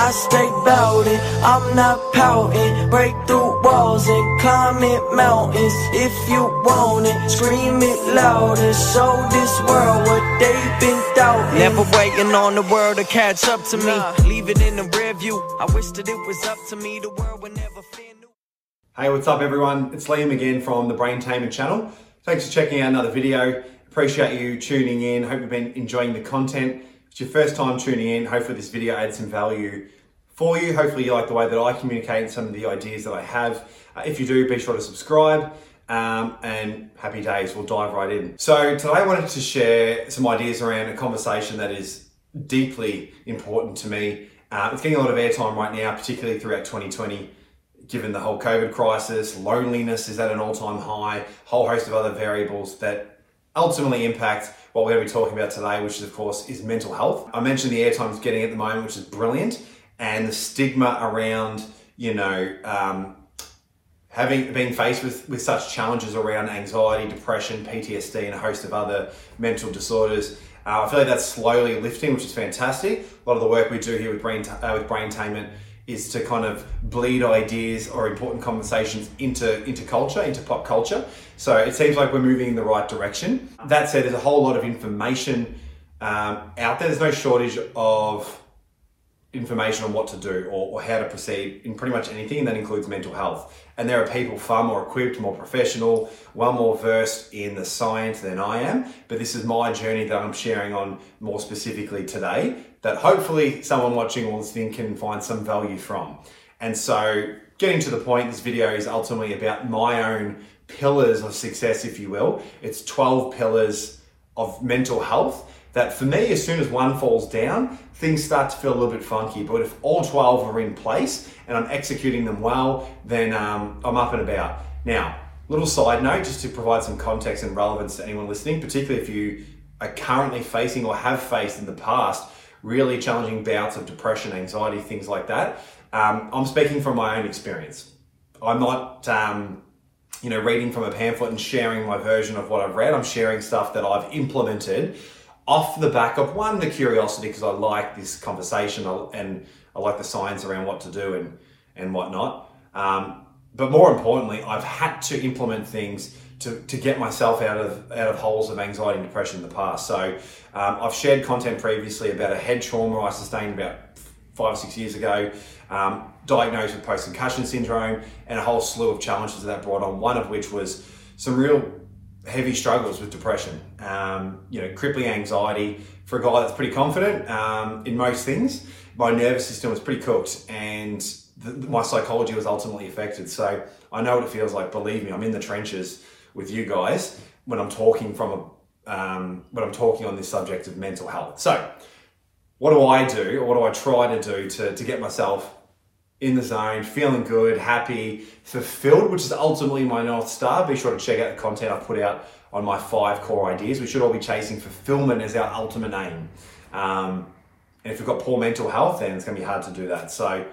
I stay bout it, I'm not pouting. Break through walls and climb it mountains. If you want it, scream it louder. Show this world what they've been doubting. Never waiting on the world to catch up to me. Leave it in the rear view. I wish that it was up to me. The world would never fear. Hey, what's up everyone? It's Liam again from the Braintainment channel. Thanks for checking out another video. Appreciate you tuning in. Hope you've been enjoying the content. If it's your first time tuning in, hopefully this video adds some value for you. Hopefully you like the way that I communicate and some of the ideas that I have. Uh, if you do, be sure to subscribe. Um, and happy days, we'll dive right in. So today I wanted to share some ideas around a conversation that is deeply important to me. Uh, it's getting a lot of airtime right now, particularly throughout 2020 given the whole COVID crisis, loneliness is at an all time high, whole host of other variables that ultimately impact what we're going to be talking about today, which is, of course, is mental health. I mentioned the airtime it's getting at the moment, which is brilliant, and the stigma around, you know, um, having been faced with, with such challenges around anxiety, depression, PTSD, and a host of other mental disorders. Uh, I feel like that's slowly lifting, which is fantastic. A lot of the work we do here with brain uh, with Braintainment is to kind of bleed ideas or important conversations into into culture, into pop culture. So it seems like we're moving in the right direction. That said, there's a whole lot of information um, out there. There's no shortage of information on what to do or, or, how to proceed in pretty much anything, and that includes mental health. And there are people far more equipped, more professional, well more versed in the science than I am. But this is my journey that I'm sharing on more specifically today, that hopefully someone watching all this thing can find some value from. And so, getting to the point, this video is ultimately about my own pillars of success, if you will. It's 12 pillars of mental health that for me, as soon as one falls down, things start to feel a little bit funky. But if all 12 are in place and I'm executing them well, then um, I'm up and about. Now, little side note, just to provide some context and relevance to anyone listening, particularly if you are currently facing or have faced in the past really challenging bouts of depression, anxiety, things like that. Um, I'm speaking from my own experience. I'm not, um, you know, reading from a pamphlet and sharing my version of what I've read. I'm sharing stuff that I've implemented off the back of one, the curiosity, because I like this conversation and I like the science around what to do and, and whatnot. Um, but more importantly, I've had to implement things to, to get myself out of out of holes of anxiety and depression in the past. So um, I've shared content previously about a head trauma I sustained about five or six years ago, um, diagnosed with post concussion syndrome, and a whole slew of challenges that brought on. One of which was some real heavy struggles with depression, um, you know, crippling anxiety. For a guy that's pretty confident um, in most things, my nervous system was pretty cooked, and the, my psychology was ultimately affected. So I know what it feels like. Believe me, I'm in the trenches with you guys when I'm talking from a um, when I'm talking on this subject of mental health. So, what do I do, or what do I try to do to, to get myself in the zone, feeling good, happy, fulfilled, which is ultimately my North Star. Be sure to check out the content I've put out on my five core ideas. We should all be chasing fulfillment as our ultimate aim. Um, and if you've got poor mental health, then it's going to be hard to do that. So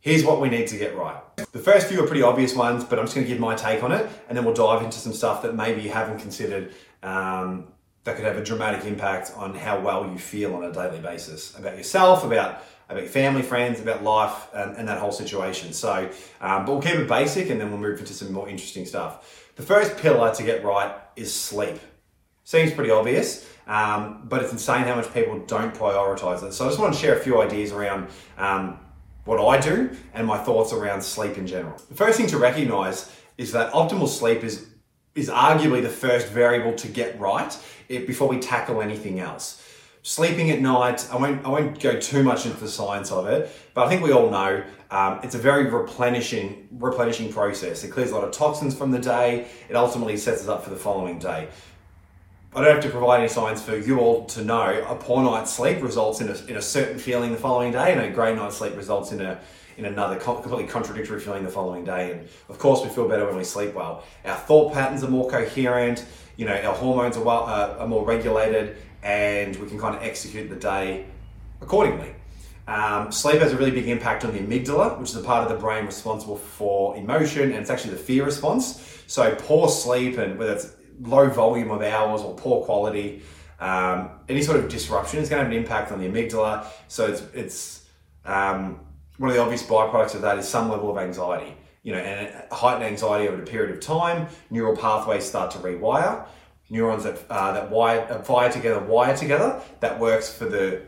here's what we need to get right. The first few are pretty obvious ones, but I'm just going to give my take on it, and then we'll dive into some stuff that maybe you haven't considered um, that could have a dramatic impact on how well you feel on a daily basis about yourself, about about family, friends, about life, and, and that whole situation. So, um, but we'll keep it basic and then we'll move into some more interesting stuff. The first pillar to get right is sleep. Seems pretty obvious, um, but it's insane how much people don't prioritize it. So, I just want to share a few ideas around um, what I do and my thoughts around sleep in general. The first thing to recognize is that optimal sleep is is arguably the first variable to get right before we tackle anything else sleeping at night, I won't, I won't go too much into the science of it, but I think we all know um, it's a very replenishing, replenishing process. It clears a lot of toxins from the day. It ultimately sets us up for the following day. I don't have to provide any science for you all to know a poor night's sleep results in a, in a certain feeling the following day, and a great night's sleep results in a in another completely contradictory feeling the following day. And of course, we feel better when we sleep well. Our thought patterns are more coherent. You know, our hormones are well uh, are more regulated and we can kind of execute the day accordingly. Um, sleep has a really big impact on the amygdala, which is the part of the brain responsible for emotion, and it's actually the fear response. So, poor sleep, and whether it's low volume of hours or poor quality, um, any sort of disruption is going to have an impact on the amygdala. So, it's, it's um, one of the obvious byproducts of that is some level of anxiety. You know, and heightened anxiety over a period of time, neural pathways start to rewire. Neurons that uh, that wire, uh, fire together wire together. That works for the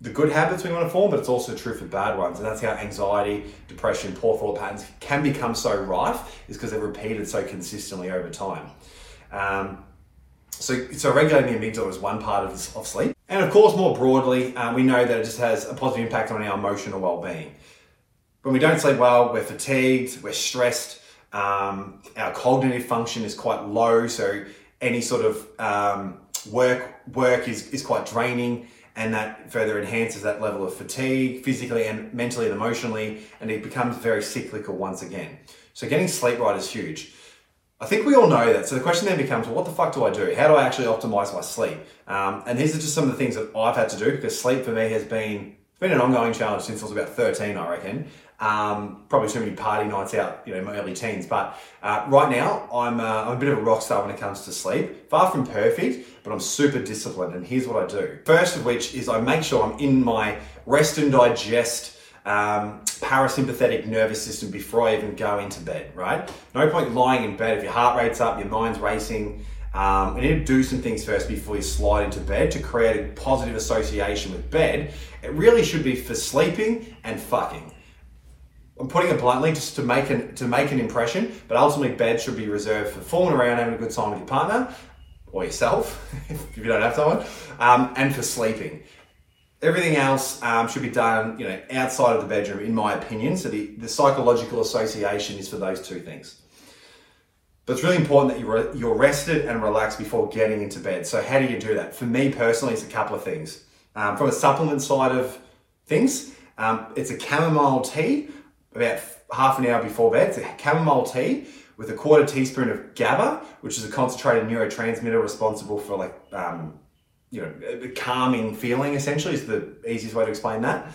the good habits we want to form, but it's also true for bad ones. And that's how anxiety, depression, poor thought patterns can become so rife, is because they're repeated so consistently over time. Um, so, so regulating the amygdala is one part of, of sleep. And of course, more broadly, um, we know that it just has a positive impact on our emotional well-being. When we don't sleep well, we're fatigued, we're stressed, um, our cognitive function is quite low, so any sort of um, work work is, is quite draining and that further enhances that level of fatigue physically and mentally and emotionally and it becomes very cyclical once again. So getting sleep right is huge. I think we all know that. So the question then becomes well what the fuck do i do? How do i actually optimize my sleep? Um, and these are just some of the things that i've had to do because sleep for me has been been an ongoing challenge since i was about 13 i reckon um, probably too many party nights out, you know, in my early teens. But uh, right now, I'm, uh, I'm a bit of a rock star when it comes to sleep. Far from perfect, but I'm super disciplined. And here's what I do. First of which is I make sure I'm in my rest and digest um, parasympathetic nervous system before I even go into bed, right? No point lying in bed if your heart rate's up, your mind's racing. Um, you need to do some things first before you slide into bed to create a positive association with bed. It really should be for sleeping and fucking. I'm putting it bluntly, just to make an to make an impression. But ultimately, bed should be reserved for fooling around, having a good time with your partner or yourself, if you don't have someone, um, and for sleeping. Everything else um, should be done, you know, outside of the bedroom, in my opinion. So the, the psychological association is for those two things. But it's really important that you're, you're rested and relaxed before getting into bed. So how do you do that? For me personally, it's a couple of things. Um, from a supplement side of things, um, it's a chamomile tea about half an hour before bed. It's a chamomile tea with a quarter teaspoon of GABA, which is a concentrated neurotransmitter responsible for like, um, you know, calming feeling essentially is the easiest way to explain that.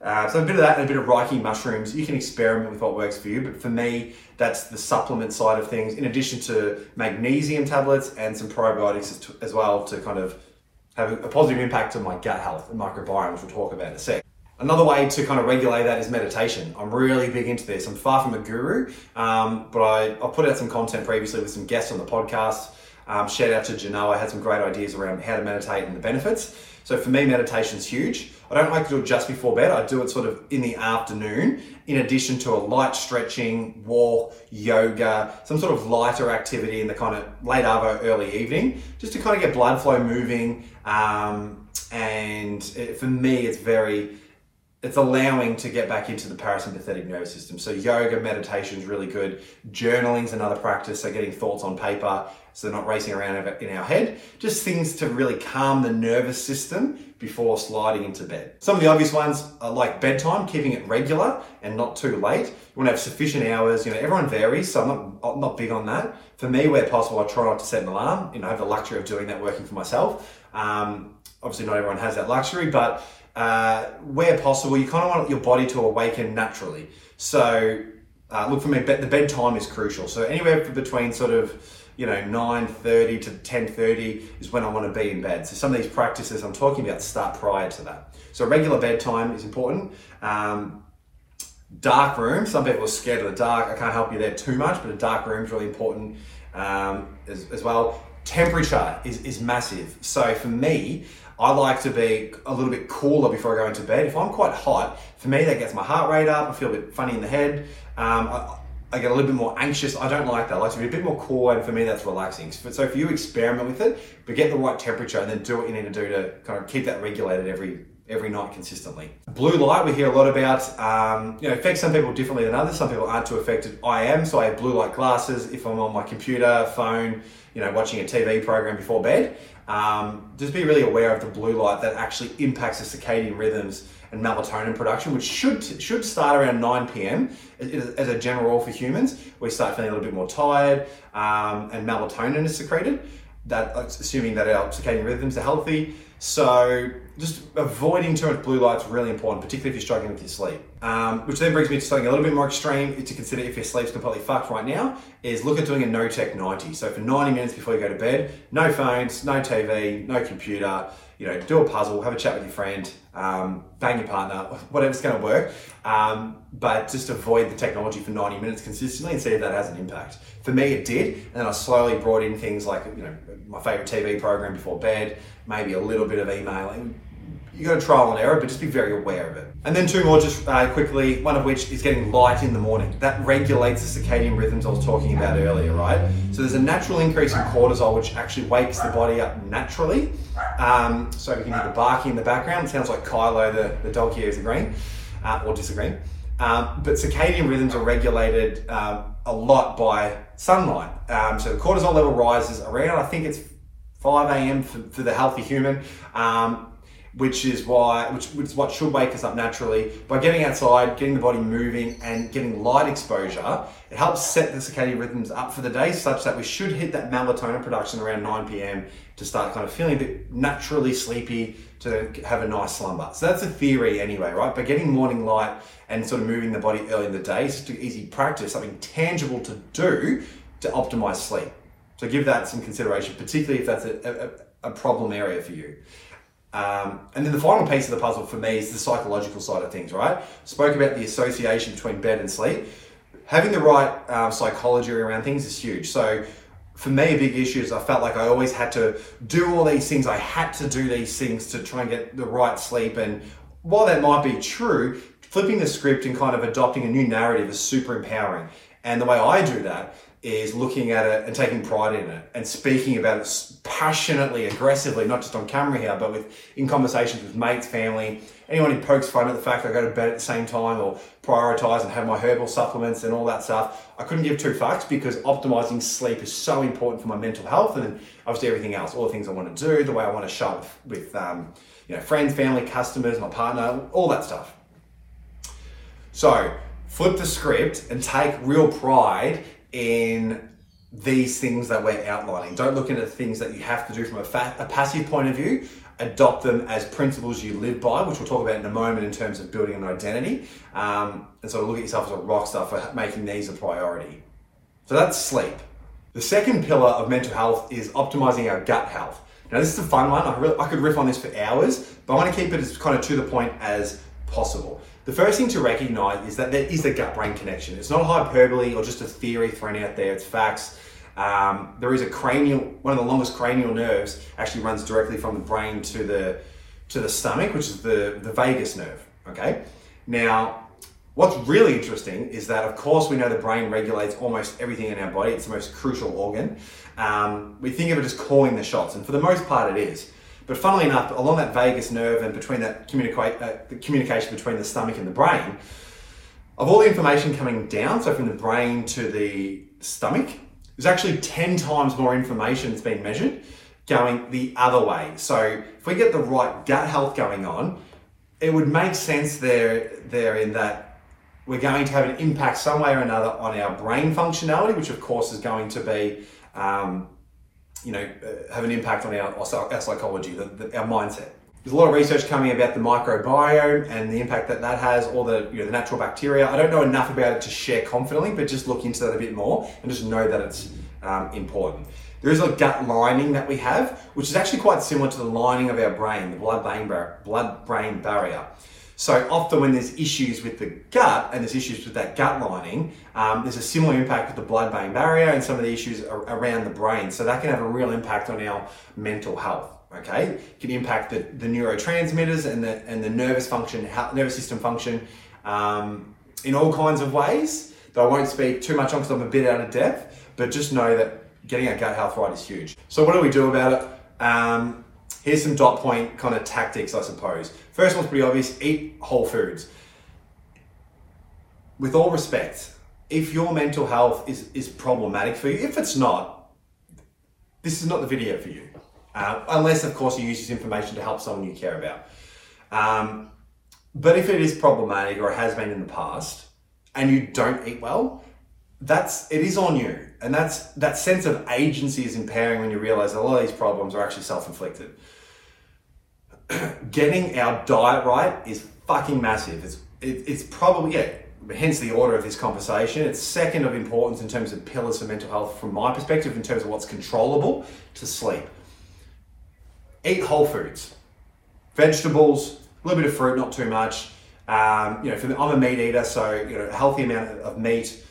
Uh, so a bit of that and a bit of reishi mushrooms. You can experiment with what works for you, but for me, that's the supplement side of things. In addition to magnesium tablets and some probiotics as well to kind of have a positive impact on my gut health and microbiome, which we'll talk about in a sec. Another way to kind of regulate that is meditation. I'm really big into this. I'm far from a guru, um, but I, I've put out some content previously with some guests on the podcast. Um, shout out to Genoa, had some great ideas around how to meditate and the benefits. So for me, meditation is huge. I don't like to do it just before bed. I do it sort of in the afternoon, in addition to a light stretching, walk, yoga, some sort of lighter activity in the kind of late arvo, early evening, just to kind of get blood flow moving. Um, and it, for me, it's very it's allowing to get back into the parasympathetic nervous system. So yoga, meditation is really good. Journaling is another practice. So getting thoughts on paper, so they're not racing around in our head. Just things to really calm the nervous system before sliding into bed. Some of the obvious ones are like bedtime, keeping it regular and not too late. You want to have sufficient hours. You know, everyone varies, so I'm not I'm not big on that. For me, where possible, I try not to set an alarm. You know, I have the luxury of doing that working for myself. Um, obviously, not everyone has that luxury, but uh, where possible, you kind of want your body to awaken naturally. So, uh, look for me, the bedtime is crucial. So, anywhere between sort of you know 9.30 to 10.30 is when i want to be in bed. So some of these practices i'm talking about start prior to that. So regular bedtime is important. Um, dark room some people are scared of the dark. I can't help you there too much but a dark room is really important um, as, as well. Temperature is, is massive. So for me I like to be a little bit cooler before I go into bed. If I'm quite hot, for me, that gets my heart rate up. I feel a bit funny in the head. Um, I, I, get a little bit more anxious. I don't like that. I like to be a bit more cool, and for me, that's relaxing. So, if you experiment with it, but get the right temperature and then do what you need to do to kind of keep that regulated every every night consistently. Blue light, we hear a lot about, um, you know, affects some people differently than others. Some people aren't too affected. I am, so I have blue light glasses if I'm on my computer, phone, you know, watching a TV program before bed. Um, just be really aware of the blue light that actually impacts the circadian rhythms and melatonin production, which should should start around 9 p.m. as a general rule for humans. We start feeling a little bit more tired, um, and melatonin is secreted. That assuming that our circadian rhythms are healthy. So just avoiding too much blue light is really important, particularly if you're struggling with your sleep. Um, which then brings me to something a little bit more extreme to consider if your sleep's completely fucked right now, is look at doing a no tech 90. So for 90 minutes before you go to bed, no phones, no TV, no computer, you know, do a puzzle, have a chat with your friend, um, bang your partner, whatever's going to work. Um, but just avoid the technology for 90 minutes consistently and see if that has an impact. For me, it did. And then I slowly brought in things like, you know, my favorite TV program before bed, maybe a little bit of emailing, you got to trial and error, but just be very aware of it. And then two more, just uh, quickly. One of which is getting light in the morning. That regulates the circadian rhythms I was talking about earlier, right? So there's a natural increase in cortisol, which actually wakes the body up naturally. Um, so we can hear the barking in the background. It sounds like Kylo, the, the dog here, is agreeing uh, or disagreeing. Um, but circadian rhythms are regulated um, a lot by sunlight. Um, so the cortisol level rises around, I think it's 5 a.m. For, for the healthy human. Um, which is why which, which is what should wake us up naturally. By getting outside getting the body moving and getting light exposure it helps set the circadian rhythms up for the day such that we should hit that melatonin production around 9 p.m to start kind of feeling a bit naturally sleepy to have a nice slumber. So that's a theory anyway right? But getting morning light and sort of moving the body early in the day is just an easy practice something tangible to do to optimize sleep. So give that some consideration particularly if that's a, a, a problem area for you um, and then the final piece of the puzzle for me is the psychological side of things, right? Spoke about the association between bed and sleep. Having the right uh, psychology around things is huge. So for me, a big issue is I felt like I always had to do all these things. I had to do these things to try and get the right sleep. And while that might be true, flipping the script and kind of adopting a new narrative is super empowering. And the way I do that is looking at it and taking pride in it and speaking about it passionately, aggressively, not just on camera here, but with in conversations with mates, family, anyone who pokes fun at the fact I go to bed at the same time or prioritize and have my herbal supplements and all that stuff. I couldn't give two fucks because optimizing sleep is so important for my mental health and obviously everything else, all the things I want to do, the way I want to show up with um, you know friends, family, customers, my partner, all that stuff. So flip the script and take real pride in these things that we're outlining. Don't look the things that you have to do from a, fa- a, passive point of view. Adopt them as principles you live by, which we'll talk about in a moment in terms of building an identity. Um, and sort of look at yourself as a rock star for making these a priority. So that's sleep. The second pillar of mental health is optimizing our gut health. Now, this is a fun one. I, really, I could riff on this for hours, but I want to keep it as kind of to the point as possible. The first thing to recognize is that there is a gut brain connection. It's not a hyperbole or just a theory thrown out there, it's facts. Um, there is a cranial, one of the longest cranial nerves actually runs directly from the brain to the to the stomach, which is the, the vagus nerve. Okay. Now, what's really interesting is that, of course, we know the brain regulates almost everything in our body. It's the most crucial organ. Um, we think of it as calling the shots, and for the most part, it is. But funnily enough, along that vagus nerve and between that communica- uh, the communication between the stomach and the brain, of all the information coming down, so from the brain to the stomach, there's actually 10 times more information that's been measured going the other way. So if we get the right gut health going on, it would make sense there, there in that we're going to have an impact some way or another on our brain functionality, which of course is going to be um, you know, uh, have an impact on our, our psychology, the, the, our mindset. There's a lot of research coming about the microbiome and the impact that that has, or the you know the natural bacteria. I don't know enough about it to share confidently, but just look into that a bit more and just know that it's um, important. There is a gut lining that we have, which is actually quite similar to the lining of our brain, the blood-brain blood-brain barrier. So often when there's issues with the gut and there's issues with that gut lining, um, there's a similar impact with the blood-brain barrier and some of the issues around the brain. So that can have a real impact on our mental health. Okay, it can impact the, the neurotransmitters and the and the nervous function, nervous system function, um, in all kinds of ways. That I won't speak too much on because I'm a bit out of depth. But just know that getting our gut health right is huge. So what do we do about it? Um, Here's some dot point kind of tactics, I suppose. First one's pretty obvious eat whole foods. With all respect, if your mental health is, is problematic for you, if it's not, this is not the video for you. Uh, unless, of course, you use this information to help someone you care about. Um, but if it is problematic or has been in the past and you don't eat well, that's it is on you. And that's that sense of agency is empowering when you realize a lot of these problems are actually self-inflicted. getting our diet right is fucking massive. It's it, it's probably yeah. Hence the order of this conversation. It's second of importance in terms of pillars for mental health from my perspective, in terms of what's controllable to sleep. Eat whole foods. Vegetables, a little bit of fruit, not too much. Um, you know, for me, I'm a meat eater, so you know, a healthy amount of meat,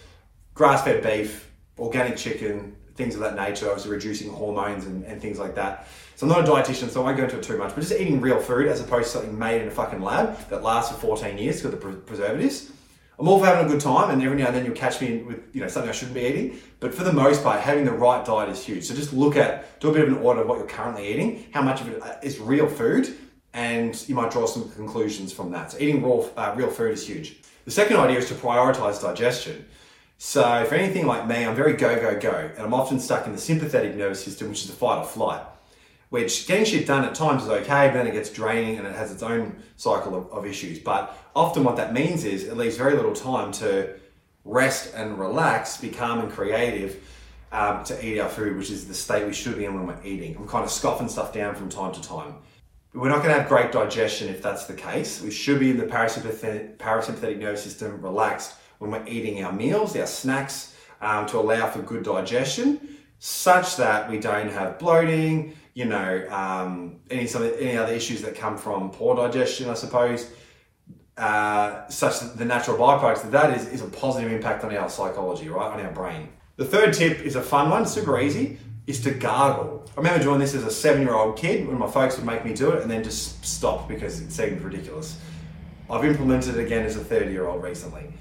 grass-fed beef, organic chicken, things of that nature. Obviously, reducing hormones and, and things like that. So I'm not a dietitian, so I won't go into it too much. But just eating real food as opposed to something made in a fucking lab that lasts for 14 years because of the preservatives. I'm all for having a good time, and every now and then you'll catch me with you know something I shouldn't be eating. But for the most part, having the right diet is huge. So just look at, do a bit of an audit of what you're currently eating, how much of it uh, real food, and you might draw some conclusions from that. So eating raw, uh, real food is huge. The second idea is to prioritize digestion. So for anything like me, I'm very go go go, and I'm often stuck in the sympathetic nervous system, which is the fight or flight which getting shit done at times is okay, but then it gets draining and it has its own cycle of, of issues. But often what that means is it leaves very little time to rest and relax, be calm and creative um, to eat our food, which is the state we should be in when we're eating. I'm kind of scoffing stuff down from time to time. We're not going to have great digestion if that's the case. We should be in the parasympathetic, parasympathetic nervous system relaxed when we're eating our meals, our snacks, um, to allow for good digestion, such that we don't have bloating, you know, um, any some any other issues that come from poor digestion, I suppose. Uh, such that the natural byproducts of that is, is a positive impact on our psychology, right, on our brain. The third tip is a fun one, super easy, is to gargle. I remember doing this as a seven-year-old kid when my folks would make me do it and then just stop because it seemed ridiculous. I've implemented it again as a 30-year-old recently.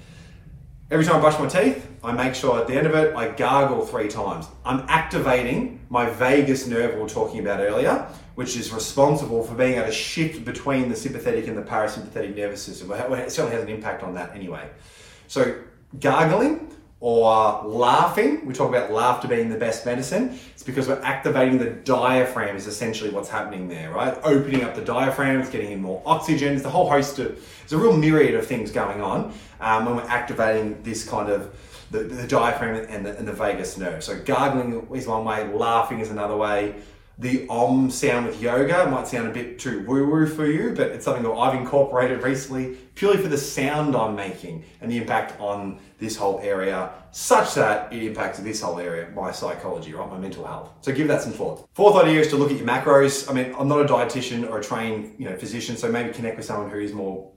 Every time I brush my teeth, I make sure at the end of it, I gargle three times. I'm activating my vagus nerve we were talking about earlier, which is responsible for being able to shift between the sympathetic and the parasympathetic nervous system. It certainly has an impact on that anyway. So, gargling or laughing, we talk about laughter being the best medicine. It's because we're activating the diaphragm, is essentially what's happening there, right? Opening up the diaphragm, it's getting in more oxygen. It's a whole host of, there's a real myriad of things going on um, when we're activating this kind of the, the diaphragm and the, and the vagus nerve. So, gargling is one way, laughing is another way the om sound with yoga might sound a bit too woo woo for you, but it's something that I've incorporated recently purely for the sound I'm making and the impact on this whole area, such that it impacts this whole area, my psychology, right, my mental health. So give that some thought. Fourth idea is to look at your macros. I mean, I'm not a dietitian or a trained, you know, physician, so maybe connect with someone who is more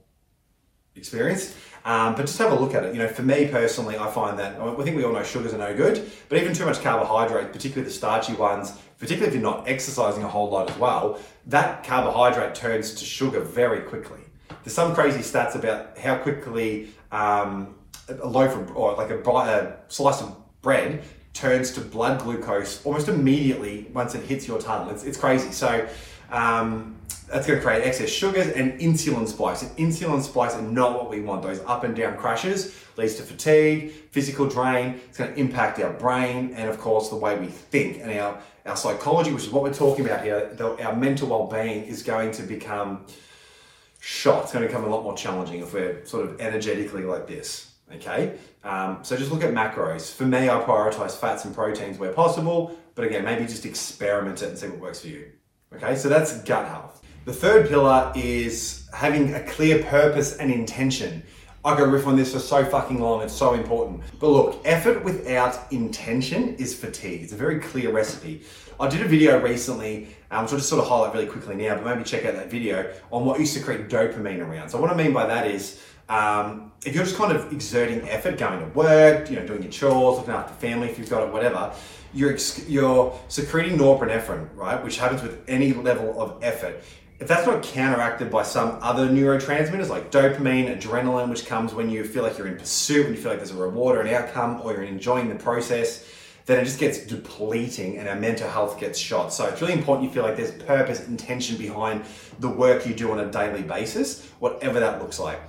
experienced. Um, but just have a look at it. You know, for me personally, I find that I think we all know sugars are no good, but even too much carbohydrate, particularly the starchy ones, particularly if you're not exercising a whole lot as well, that carbohydrate turns to sugar very quickly. There's some crazy stats about how quickly um, a loaf of, or like a, a slice of bread turns to blood glucose almost immediately once it hits your tongue. It's, it's crazy. So um, that's going to create excess sugars and insulin spikes. And insulin spikes are not what we want. Those up and down crashes leads to fatigue, physical drain. It's going to impact our brain and, of course, the way we think and our, our psychology, which is what we're talking about here. The, our mental well-being is going to become shot. It's going to become a lot more challenging if we're sort of energetically like this. Okay, um, so just look at macros. For me, I prioritize fats and proteins where possible, but again, maybe just experiment it and see what works for you. Okay, so that's gut health. The third pillar is having a clear purpose and intention. I could riff on this for so fucking long, it's so important. But look, effort without intention is fatigue. It's a very clear recipe. I did a video recently, um, which I'll just sort of highlight really quickly now, but maybe check out that video on what used to create dopamine around. So what I mean by that is, um, if you're just kind of exerting effort, going to work, you know, doing your chores, looking after family if you've got it, whatever, you're, you're secreting norepinephrine, right, which happens with any level of effort if that's not counteracted by some other neurotransmitters like dopamine, adrenaline, which comes when you feel like you're in pursuit, when you feel like there's a reward or an outcome, or you're enjoying the process, then it just gets depleting and our mental health gets shot. So it's really important you feel like there's purpose, intention behind the work you do on a daily basis, whatever that looks like.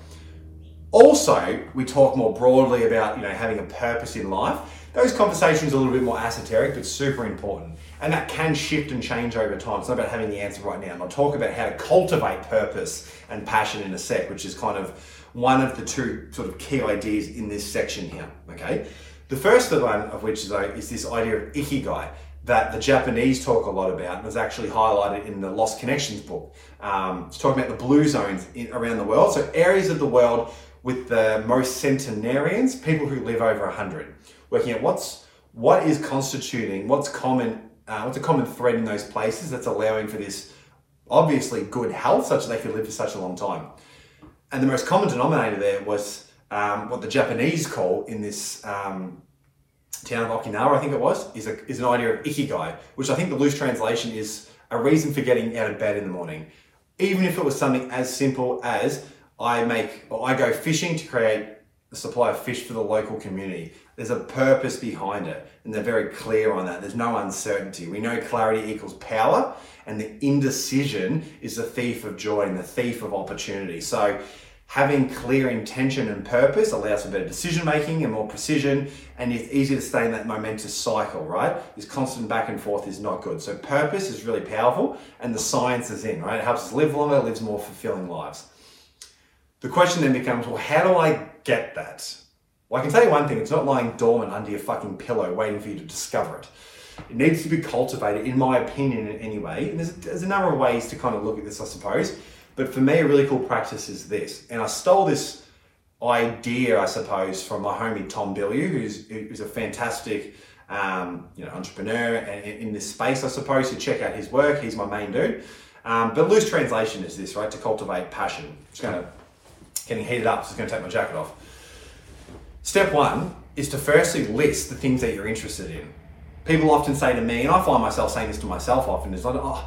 Also, we talk more broadly about you know having a purpose in life. Those conversations are a little bit more esoteric, but super important. And that can shift and change over time. It's not about having the answer right now. And I'll talk about how to cultivate purpose and passion in a sec, which is kind of one of the two sort of key ideas in this section here. Okay. The first one of which though is this idea of ikigai that the Japanese talk a lot about and was actually highlighted in the Lost Connections book. Um, it's talking about the blue zones in, around the world. So areas of the world with the most centenarians, people who live over 100, working out what's what is constituting, what's common uh, what's a common thread in those places that's allowing for this obviously good health, such that they could live for such a long time. And the most common denominator there was um, what the Japanese call in this um, town of Okinawa, I think it was, is, a, is an idea of ikigai, which I think the loose translation is a reason for getting out of bed in the morning. Even if it was something as simple as I make or I go fishing to create a supply of fish for the local community. There's a purpose behind it, and they're very clear on that. There's no uncertainty. We know clarity equals power, and the indecision is the thief of joy and the thief of opportunity. So, having clear intention and purpose allows for better decision making and more precision, and it's easy to stay in that momentous cycle, right? This constant back and forth is not good. So, purpose is really powerful, and the science is in, right? It helps us live longer, lives more fulfilling lives. The question then becomes well, how do I get that? Well, I can tell you one thing it's not lying dormant under your fucking pillow waiting for you to discover it. It needs to be cultivated, in my opinion, anyway. And there's, there's a number of ways to kind of look at this, I suppose. But for me, a really cool practice is this. And I stole this idea, I suppose, from my homie Tom Bilyeu, who's, who's a fantastic um, you know, entrepreneur in, this space, I suppose. You check out his work, he's my main dude. Um, but loose translation is this, right? To cultivate passion. It's going to getting heated up, so I'm going to take my jacket off. Step one is to firstly list the things that you're interested in. People often say to me, and I find myself saying this to myself often, is like, oh,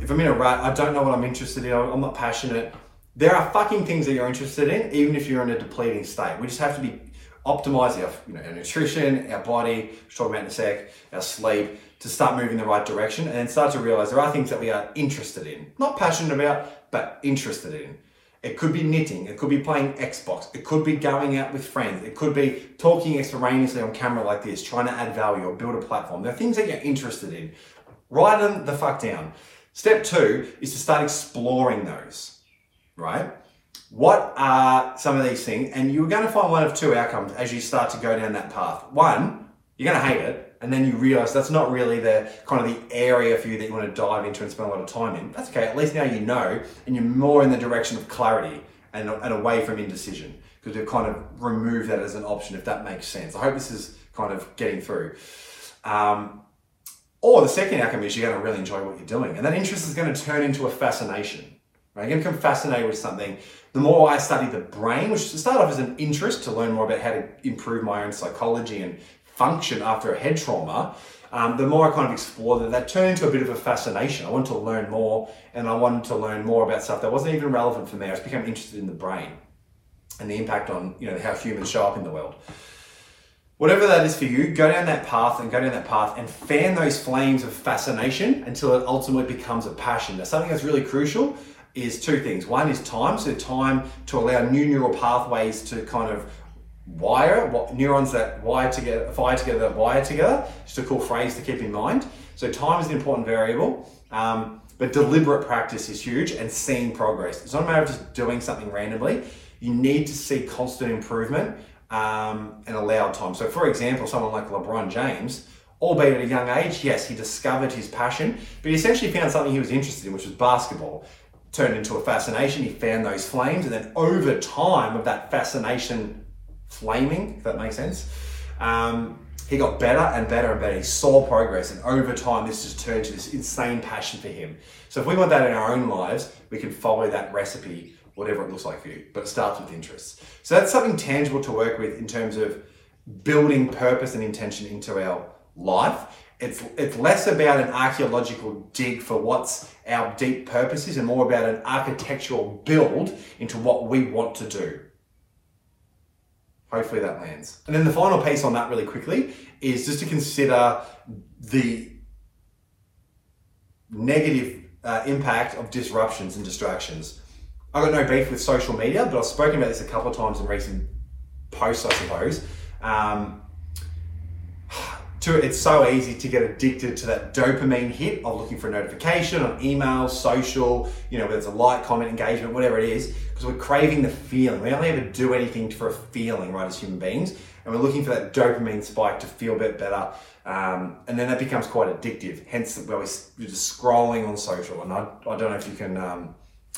if I'm in a rut, I don't know what I'm interested in, I'm not passionate. There are fucking things that you're interested in, even if you're in a depleting state. We just have to be optimizing our, you know, our nutrition, our body, which talk about in a sec, our sleep, to start moving in the right direction and then start to realize there are things that we are interested in. Not passionate about, but interested in. It could be knitting. It could be playing Xbox. It could be going out with friends. It could be talking extemporaneously on camera like this, trying to add value or build a platform. There are things that you're interested in. Write them the fuck down. Step two is to start exploring those, right? What are some of these things? And you're going to find one of two outcomes as you start to go down that path. One, you're going to hate it and then you realize that's not really the kind of the area for you that you want to dive into and spend a lot of time in. That's okay. At least now you know, and you're more in the direction of clarity and, and away from indecision because we've kind of removed that as an option, if that makes sense. I hope this is kind of getting through. Um, or the second outcome is you're going to really enjoy what you're doing, and that interest is going to turn into a fascination. Right? You're going to become fascinated with something. The more I study the brain, which to start off as an interest to learn more about how to improve my own psychology and function after a head trauma, um, the more I kind of explored that, that turned into a bit of a fascination. I wanted to learn more and I wanted to learn more about stuff that wasn't even relevant for me. I just became interested in the brain and the impact on, you know, how humans show up in the world. Whatever that is for you, go down that path and go down that path and fan those flames of fascination until it ultimately becomes a passion. Now, something that's really crucial is two things. One is time, so time to allow new neural pathways to kind of wire, what, neurons that wire together, fire together, that wire together. Just a cool phrase to keep in mind. So time is an important variable, um, but deliberate practice is huge and seeing progress. It's not a matter of just doing something randomly. You need to see constant improvement um, and allow time. So, for example, someone like LeBron James, albeit at a young age, yes, he discovered his passion, but he essentially found something he was interested in, which was basketball. Turned into a fascination. He found those flames, and then over time of that fascination flaming, if that makes sense. Um, he got better and better and better. He saw progress, and over time, this just turned to this insane passion for him. So, if we want that in our own lives, we can follow that recipe, whatever it looks like for you. But it starts with interests. So, that's something tangible to work with in terms of building purpose and intention into our life. It's, it's less about an archaeological dig for what's our deep purposes and more about an architectural build into what we want to do. Hopefully that lands. And then the final piece on that, really quickly, is just to consider the negative uh, impact of disruptions and distractions. I've got no beef with social media, but I've spoken about this a couple of times in recent posts, I suppose. Um, to it's so easy to get addicted to that dopamine hit of looking for a notification on email, social, you know, whether it's a like, comment, engagement, whatever it is, because we're craving the feeling. We only ever do anything for a feeling, right, as human beings, and we're looking for that dopamine spike to feel a bit better. Um, and then that becomes quite addictive. Hence, where we're just scrolling on social. And I, I don't know if you can um,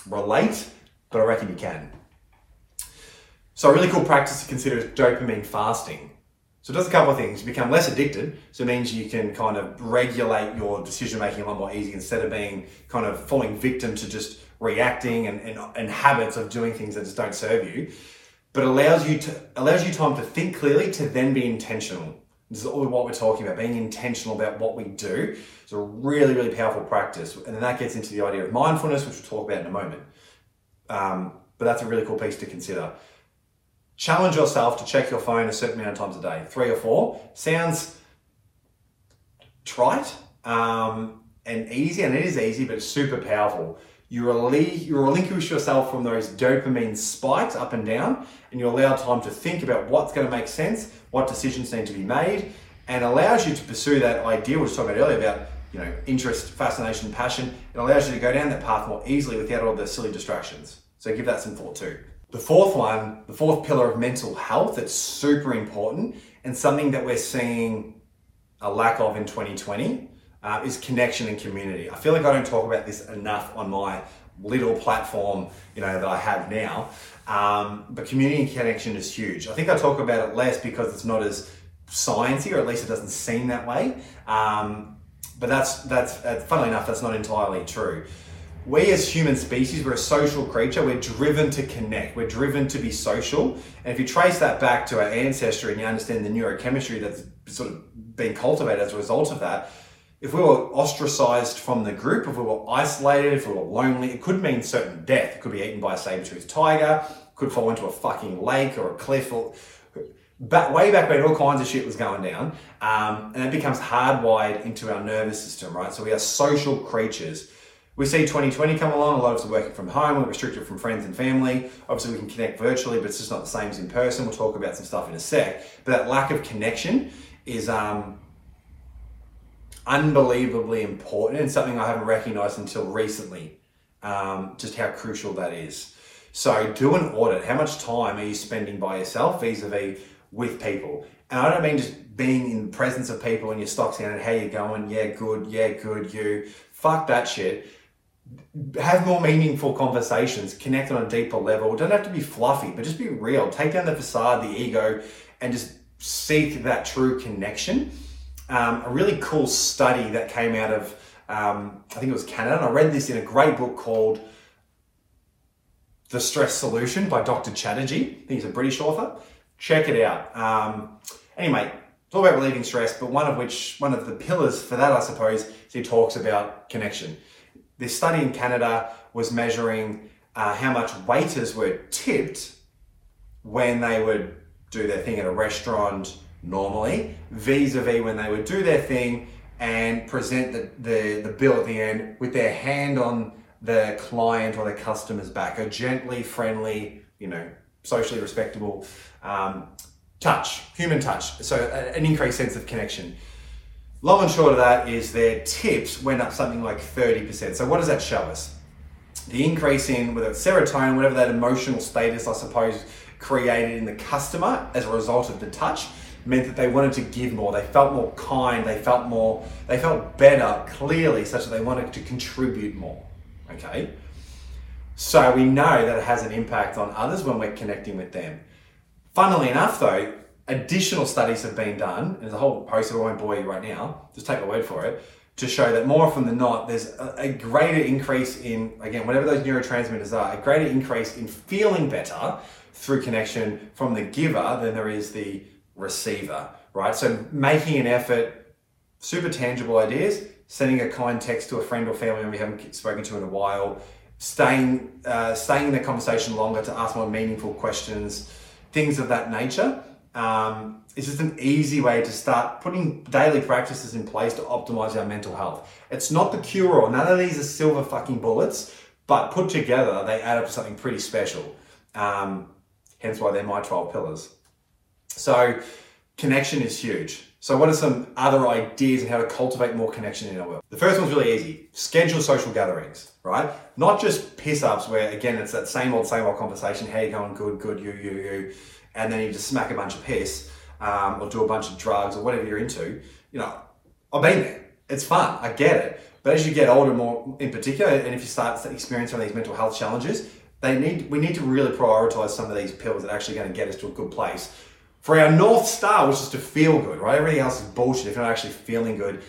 relate, but I reckon you can. So, a really cool practice to consider is dopamine fasting. So it does a couple of things. You become less addicted, so it means you can kind of regulate your decision making a lot more easy instead of being kind of falling victim to just reacting and, and, and habits of doing things that just don't serve you. But allows you to allows you time to think clearly to then be intentional. This is all what we're talking about, being intentional about what we do. It's a really, really powerful practice. And then that gets into the idea of mindfulness, which we'll talk about in a moment. Um, but that's a really cool piece to consider. Challenge yourself to check your phone a certain amount of times a day, three or four. Sounds trite um, and easy, and it is easy, but it's super powerful. You, release, you relinquish yourself from those dopamine spikes up and down, and you allow time to think about what's going to make sense, what decisions need to be made, and allows you to pursue that idea we were talking about earlier about you know interest, fascination, passion. It allows you to go down that path more easily without all the silly distractions. So give that some thought too. The fourth one, the fourth pillar of mental health, that's super important and something that we're seeing a lack of in 2020 uh, is connection and community. I feel like I don't talk about this enough on my little platform, you know, that I have now. Um, but community and connection is huge. I think I talk about it less because it's not as sciencey, or at least it doesn't seem that way. Um, but that's that's uh, funnily enough, that's not entirely true we as human species, we're a social creature. We're driven to connect. We're driven to be social. And if you trace that back to our ancestry and you understand the neurochemistry that's sort of been cultivated as a result of that, if we were ostracized from the group, if we were isolated, if we were lonely, it could mean certain death. It could be eaten by a saber-toothed tiger, could fall into a fucking lake or a cliff or way back when all kinds of shit was going down. Um, and it becomes hardwired into our nervous system, right? So we are social creatures. We see 2020 come along, a lot of us are working from home, we're restricted from friends and family. Obviously, we can connect virtually, but it's just not the same as in person. We'll talk about some stuff in a sec. But that lack of connection is um, unbelievably important and something I haven't recognized until recently, um, just how crucial that is. So, do an audit. How much time are you spending by yourself vis a vis with people? And I don't mean just being in the presence of people and your stocks down and how you going, yeah, good, yeah, good, you. Fuck that shit have more meaningful conversations, connect on a deeper level. It doesn't have to be fluffy, but just be real. Take down the facade, the ego, and just seek that true connection. Um, a really cool study that came out of, um, I think it was Canada, and I read this in a great book called The Stress Solution by Dr. Chatterjee. He's a British author. Check it out. Um, anyway, it's all about relieving stress, but one of which, one of the pillars for that, I suppose, is he talks about connection. This study in Canada was measuring uh, how much waiters were tipped when they would do their thing at a restaurant normally, vis-a-vis when they would do their thing and present the, the, the bill at the end with their hand on the client or the customer's back, a gently, friendly, you know, socially respectable um, touch, human touch. So an increased sense of connection. Long and short of that is their tips went up something like 30%. So what does that show us? The increase in whether it's serotonin, whatever that emotional status, I suppose, created in the customer as a result of the touch meant that they wanted to give more. They felt more kind. They felt more. They felt better, clearly, such that they wanted to contribute more. Okay. So we know that it has an impact on others when we're connecting with them. Funnily enough, though, additional studies have been done, and there's a whole host of I won't bore you right now, just take my word for it, to show that more often than not, there's a, a, greater increase in, again, whatever those neurotransmitters are, a greater increase in feeling better through connection from the giver than there is the receiver, right? So making an effort, super tangible ideas, sending a kind text to a friend or family member we haven't spoken to in a while, staying, uh, staying in the conversation longer to ask more meaningful questions, things of that nature um, it's just an easy way to start putting daily practices in place to optimize our mental health. It's not the cure all. None of these are silver fucking bullets, but put together, they add up to something pretty special. Um, hence why they're my 12 pillars. So, connection is huge. So, what are some other ideas on how to cultivate more connection in our world? The first one's really easy schedule social gatherings, right? Not just piss ups where, again, it's that same old, same old conversation. How you going? Good, good, you, you, you and then you just smack a bunch of piss um, or do a bunch of drugs or whatever you're into, you know, I've been there. It's fun. I get it. But as you get older, more in particular, and if you start experiencing these mental health challenges, they need we need to really prioritize some of these pills that are actually going to get us to a good place. For our North Star, which is to feel good, right? Everything else is bullshit if you're not actually feeling good,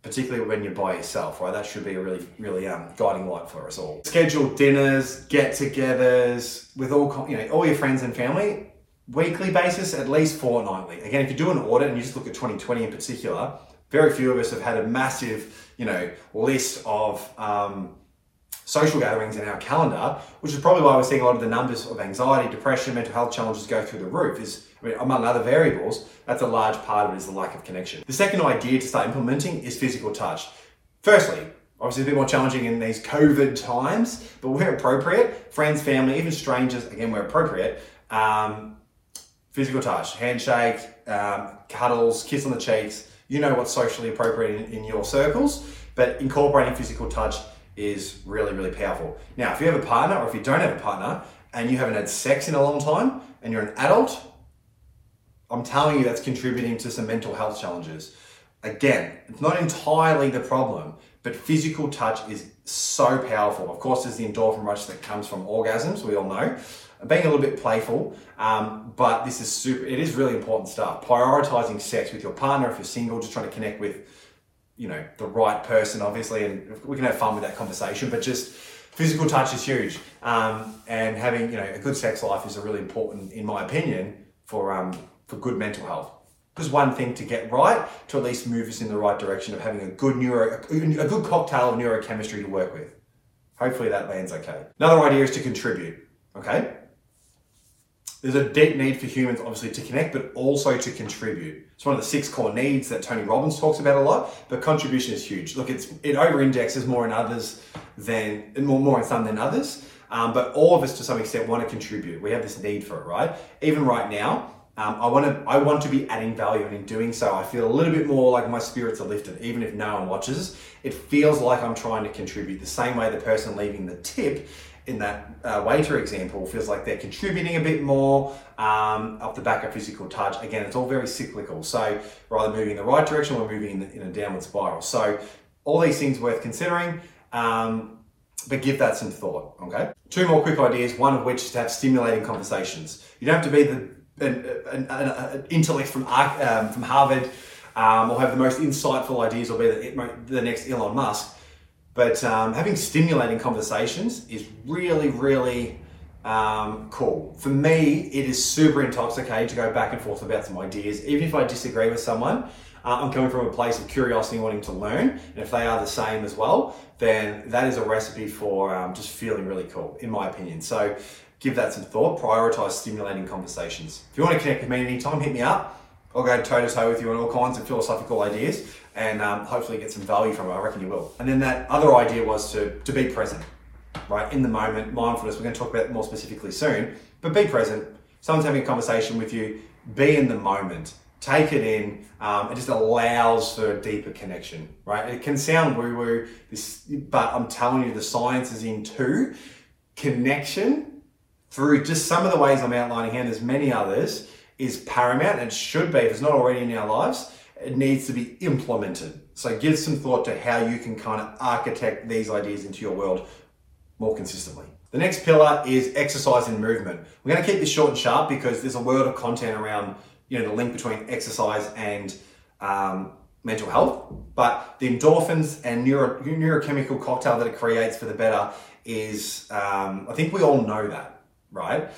particularly when you're by yourself, right? That should be a really, really um, guiding light for us all. Schedule dinners, get-togethers with all, you know, all your friends and family, weekly basis, at least fortnightly. Again, if you do an audit and you just look at 2020 in particular, very few of us have had a massive, you know, list of um, social gatherings in our calendar, which is probably why we're seeing a lot of the numbers of anxiety, depression, mental health challenges go through the roof. Is I mean, among other variables, that's a large part of it is the lack of connection. The second idea to start implementing is physical touch. Firstly, obviously a bit more challenging in these COVID times, but where appropriate, friends, family, even strangers, again, where appropriate, um, physical touch, handshake, um, cuddles, kiss on the cheeks. You know what's socially appropriate in, in your circles, but incorporating physical touch is really, really powerful. Now, if you have a partner or if you don't have a partner and you haven't had sex in a long time and you're an adult, I'm telling you that's contributing to some mental health challenges. Again, it's not entirely the problem, but physical touch is so powerful. Of course, there's the endorphin rush that comes from orgasms, we all know. Being a little bit playful, um, but this is super, it is really important stuff. Prioritizing sex with your partner if you're single, just trying to connect with you know the right person obviously and we can have fun with that conversation but just physical touch is huge. Um, and having you know a good sex life is a really important in my opinion for um, for good mental health. Just one thing to get right to at least move us in the right direction of having a good neuro a good cocktail of neurochemistry to work with. Hopefully that lands okay. Another idea is to contribute okay there's a deep need for humans, obviously, to connect, but also to contribute. It's one of the six core needs that Tony Robbins talks about a lot, but contribution is huge. Look, it's it over indexes more in others than, more, more in some than others, um, but all of us to some extent want to contribute. We have this need for it, right? Even right now, um, I want to I want to be adding value, and in doing so, I feel a little bit more like my spirits are lifted, even if no one watches. It feels like I'm trying to contribute the same way the person leaving the tip in that uh, waiter example feels like they're contributing a bit more um, off the back of physical touch. Again, it's all very cyclical. So rather moving in the right direction, we're moving in, the, in a downward spiral. So all these things worth considering, um, but give that some thought. Okay. Two more quick ideas. One of which is to have stimulating conversations. You don't have to be the an, an, an intellect from um, from Harvard um, or have the most insightful ideas or be the, the next Elon Musk but um, having stimulating conversations is really, really um, cool. For me, it is super intoxicating to go back and forth about some ideas. Even if I disagree with someone, uh, I'm coming from a place of curiosity, wanting to learn. And if they are the same as well, then that is a recipe for um, just feeling really cool, in my opinion. So give that some thought. Prioritize stimulating conversations. If you want to connect with me anytime, hit me up. I'll go toe to toe with you on all kinds of philosophical ideas and um, hopefully get some value from it. I reckon you will. And then that other idea was to, to be present, right? In the moment, mindfulness, we're going to talk about more specifically soon, but be present. Someone's having a conversation with you, be in the moment. Take it in. Um, it just allows for a deeper connection, right? It can sound woo woo, but I'm telling you, the science is in too. Connection through just some of the ways I'm outlining here, and there's many others, is paramount and should be, if it's not already in our lives, it needs to be implemented. So give some thought to how you can kind of architect these ideas into your world more consistently. The next pillar is exercise and movement. We're going to keep this short and sharp because there's a world of content around you know the link between exercise and um, mental health. But the endorphins and neuro, neurochemical cocktail that it creates for the better is, um, I think we all know that, right?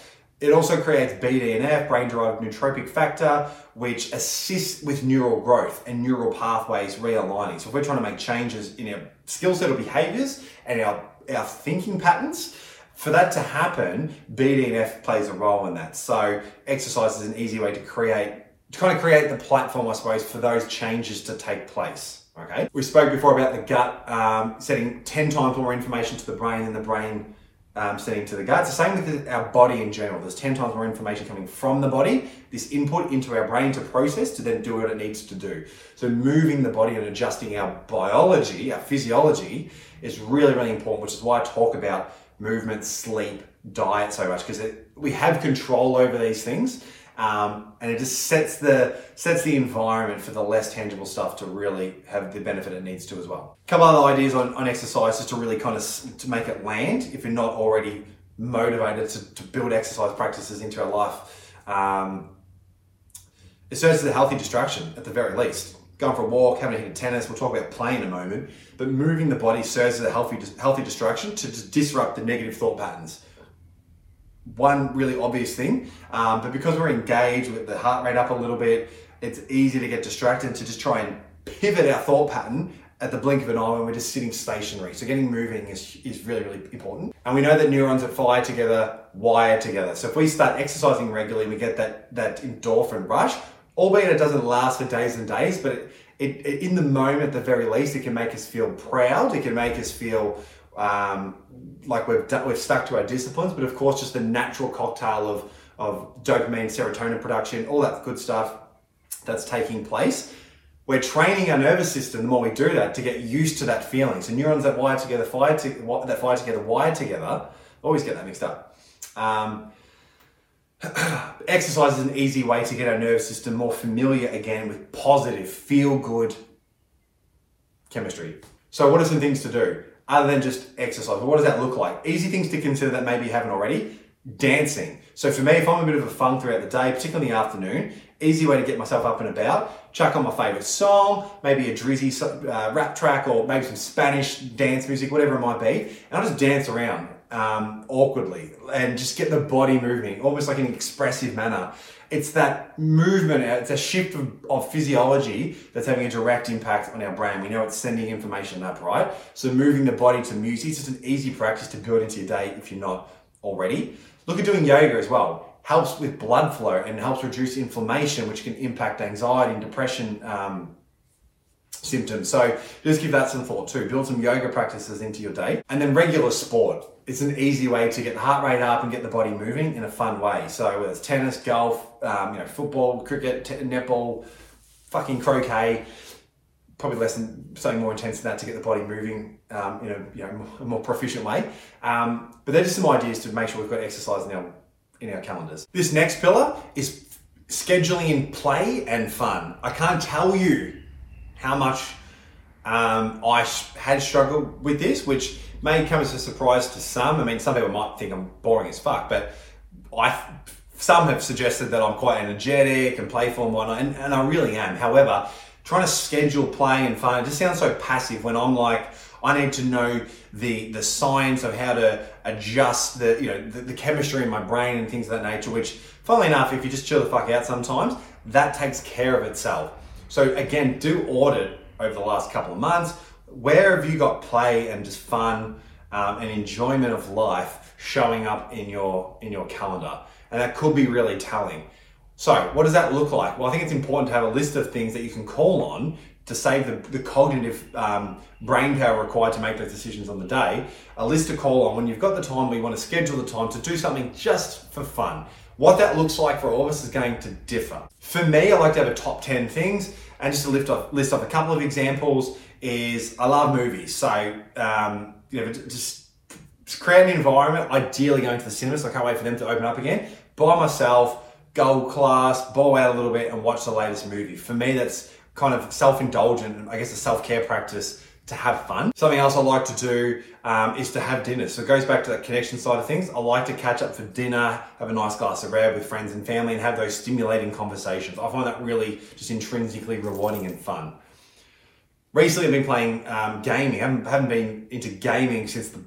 It also creates BDNF, brain derived neurotrophic factor, which assists with neural growth and neural pathways realigning. So, if we're trying to make changes in our skill set or behaviors and our, our thinking patterns, for that to happen, BDNF plays a role in that. So, exercise is an easy way to create, to kind of create the platform, I suppose, for those changes to take place. Okay. We spoke before about the gut um, setting 10 times more information to the brain than the brain um, sending to the gut. It's the same with our body in general. There's 10 times more information coming from the body, this input into our brain to process to then do what it needs to do. So moving the body and adjusting our biology, our physiology is really, really important, which is why I talk about movement, sleep, diet so much, because we have control over these things um, and it just sets the sets the environment for the less tangible stuff to really have the benefit it needs to as well. A couple other ideas on, on exercise just to really kind of to make it land if you're not already motivated to, to build exercise practices into our life. Um, It serves as a healthy distraction at the very least. Going for a walk, having a hit of tennis, we'll talk about playing in a moment, but moving the body serves as a healthy, healthy distraction to disrupt the negative thought patterns. One really obvious thing, um, but because we're engaged with the heart rate up a little bit, it's easy to get distracted to just try and pivot our thought pattern at the blink of an eye when we're just sitting stationary. So getting moving is, is really, really important. And we know that neurons that fire together wire together. So if we start exercising regularly, we get that, that endorphin rush, albeit it doesn't last for days and days, but it, it, it, in the moment, at the very least, it can make us feel proud. It can make us feel um, like we've, we've stuck to our disciplines, but of course, just the natural cocktail of, of dopamine, serotonin production, all that good stuff that's taking place we're training our nervous system the more we do that to get used to that feeling. So neurons that wire together, fire to, that fire together, wire together. Always get that mixed up. Um, exercise is an easy way to get our nervous system more familiar again with positive, feel good chemistry. So, what are some things to do other than just exercise? What does that look like? Easy things to consider that maybe you haven't already dancing. So for me, if I'm a bit of a funk throughout the day, particularly in the afternoon, easy way to get myself up and about, chuck on my favorite song, maybe a Drizzy uh, rap track or maybe some Spanish dance music, whatever it might be, and I'll just dance around um, awkwardly and just get the body moving, almost like an expressive manner. It's that movement, uh, it's a shift of, of physiology that's having a direct impact on our brain. We know it's sending information up, right? So moving the body to music is just an easy practice to build into your day if you're not already. Look at doing yoga as well. Helps with blood flow and helps reduce inflammation, which can impact anxiety and depression um, symptoms. So just give that some thought too. Build some yoga practices into your day. And then regular sport. It's an easy way to get the heart rate up and get the body moving in a fun way. So whether it's tennis, golf, um, you know, football, cricket, t- netball, fucking croquet, probably less than something more intense than that to get the body moving um, in a you know, more proficient way. Um, but they're just some ideas to make sure we've got exercise in our in our calendars. This next pillar is scheduling in play and fun. I can't tell you how much um, I had struggled with this, which may come as a surprise to some. I mean, some people might think I'm boring as fuck, but I some have suggested that I'm quite energetic and playful and whatnot, and, and I really am. However, trying to schedule play and fun. It just sounds so passive when I'm like, I need to know the the science of how to adjust the you know the, the, chemistry in my brain and things of that nature. Which, funnily enough, if you just chill the fuck out sometimes, that takes care of itself. So again, do audit over the last couple of months. Where have you got play and just fun um, and enjoyment of life showing up in your in your calendar? And that could be really telling. So, what does that look like? Well, I think it's important to have a list of things that you can call on to save the, the cognitive um, brain power required to make those decisions on the day. A list to call on when you've got the time, we want to schedule the time to do something just for fun. What that looks like for all of us is going to differ. For me, I like to have a top 10 things, and just to lift off, list off a couple of examples is I love movies. So, um, you know, just create an environment, ideally going to the cinemas. so I can't wait for them to open up again, by myself gold class, bow out a little bit, and watch the latest movie. For me, that's kind of self indulgent, I guess a self care practice to have fun. Something else I like to do um, is to have dinner. So it goes back to that connection side of things. I like to catch up for dinner, have a nice glass of red with friends and family, and have those stimulating conversations. I find that really just intrinsically rewarding and fun. Recently, I've been playing um, gaming. I haven't, haven't been into gaming since the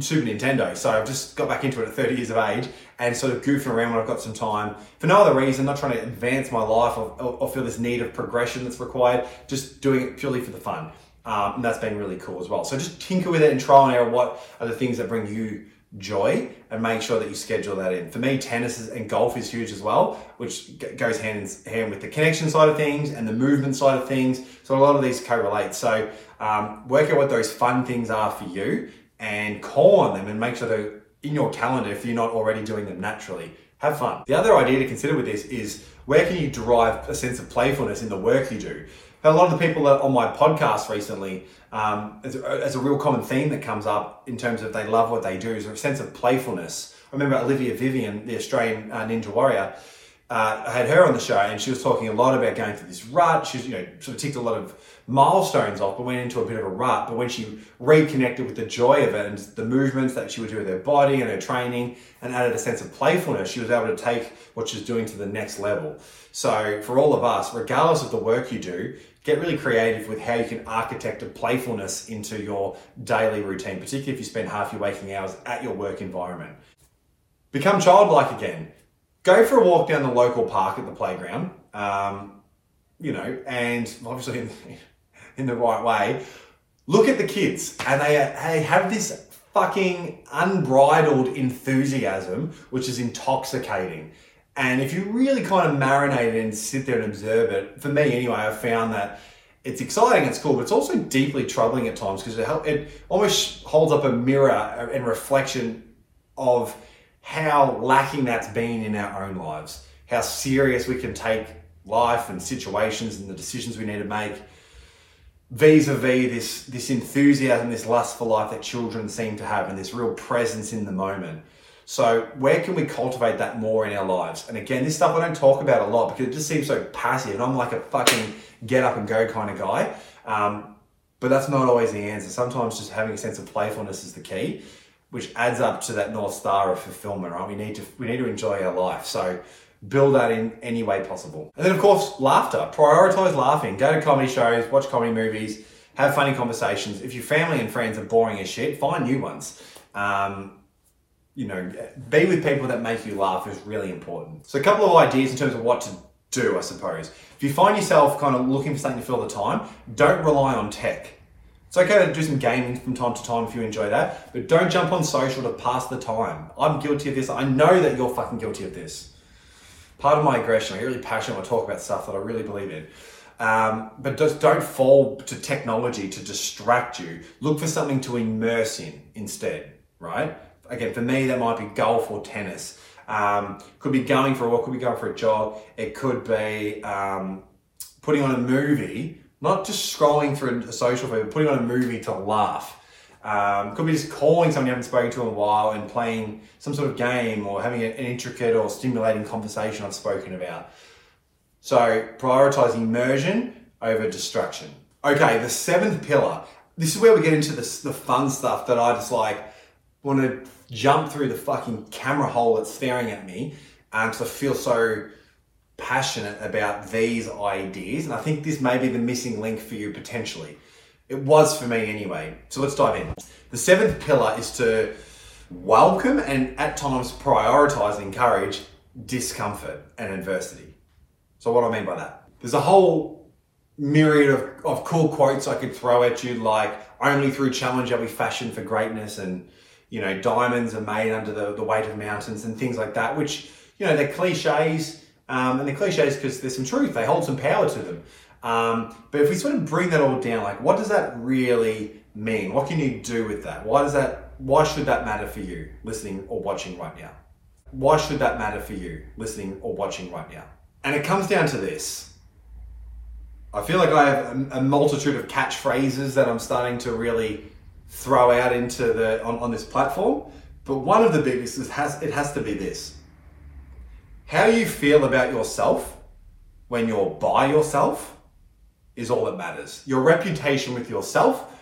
Super Nintendo. So I've just got back into it at 30 years of age and sort of goofing around when I've got some time for no other reason, not trying to advance my life or, or feel this need of progression that's required, just doing it purely for the fun. Um, and that's been really cool as well. So just tinker with it and trial and error what are the things that bring you joy and make sure that you schedule that in. For me, tennis and golf is huge as well, which goes hand in hand with the connection side of things and the movement side of things. So a lot of these correlate. So um, work out what those fun things are for you and call on them and make sure they're in your calendar if you're not already doing them naturally. Have fun. The other idea to consider with this is where can you derive a sense of playfulness in the work you do? A lot of the people that on my podcast recently, um, as, a, as a real common theme that comes up in terms of they love what they do, is a sense of playfulness. I remember Olivia Vivian, the Australian uh, Ninja Warrior, uh, I had her on the show, and she was talking a lot about going through this rut. She's, you know, sort of ticked a lot of milestones off, but went into a bit of a rut. But when she reconnected with the joy of it and the movements that she would do with her body and her training, and added a sense of playfulness, she was able to take what she's doing to the next level. So for all of us, regardless of the work you do, get really creative with how you can architect a playfulness into your daily routine, particularly if you spend half your waking hours at your work environment. Become childlike again go for a walk down the local park at the playground, um, you know, and obviously in, in the right way. Look at the kids, and they, they have this fucking unbridled enthusiasm, which is intoxicating. And if you really kind of marinate it and sit there and observe it, for me anyway, I've found that it's exciting, it's cool, but it's also deeply troubling at times because it, it almost holds up a mirror and reflection of how lacking that's been in our own lives, how serious we can take life and situations and the decisions we need to make vis-a-vis this this enthusiasm this lust for life that children seem to have and this real presence in the moment so where can we cultivate that more in our lives and again this stuff i don't talk about a lot because it just seems so passive and i'm like a fucking get up and go kind of guy um, but that's not always the answer sometimes just having a sense of playfulness is the key which adds up to that north star of fulfillment, right? We need to we need to enjoy our life. So build that in any way possible. And then of course, laughter. Prioritize laughing. Go to comedy shows, watch comedy movies, have funny conversations. If your family and friends are boring as shit, find new ones. Um, you know, be with people that make you laugh is really important. So a couple of ideas in terms of what to do, I suppose. If you find yourself kind of looking for something to fill the time, don't rely on tech. It's okay to do some gaming from time to time if you enjoy that, but don't jump on social to pass the time. I'm guilty of this. I know that you're fucking guilty of this. Part of my aggression, I get really passionate when I talk about stuff that I really believe in. Um, but just don't fall to technology to distract you. Look for something to immerse in instead, right? Again, for me, that might be golf or tennis. Um, could be going for a walk, could be going for a jog. It could be um, putting on a movie not just scrolling through a social feed, but putting on a movie to laugh. Um, could be just calling someone you haven't spoken to in a while and playing some sort of game or having an intricate or stimulating conversation I've spoken about. So prioritize immersion over distraction. Okay, the seventh pillar. This is where we get into the, the fun stuff that I just like want to jump through the fucking camera hole that's staring at me um, I feel so passionate about these ideas, and I think this may be the missing link for you potentially. It was for me anyway. So let's dive in. The seventh pillar is to welcome and at times prioritize and encourage discomfort and adversity. So, what do I mean by that? There's a whole myriad of, of cool quotes I could throw at you, like only through challenge are we fashioned for greatness, and you know, diamonds are made under the, the weight of mountains, and things like that, which, you know, they're cliches um, and the cliches because there's some truth, they hold some power to them. Um, but if we sort of bring that all down, like what does that really mean? What can you do with that? Why does that why should that matter for you listening or watching right now? Why should that matter for you listening or watching right now? And it comes down to this. I feel like I have a multitude of catchphrases that I'm starting to really throw out into the on, on this platform. But one of the biggest is has it has to be this. How you feel about yourself when you're by yourself is all that matters. Your reputation with yourself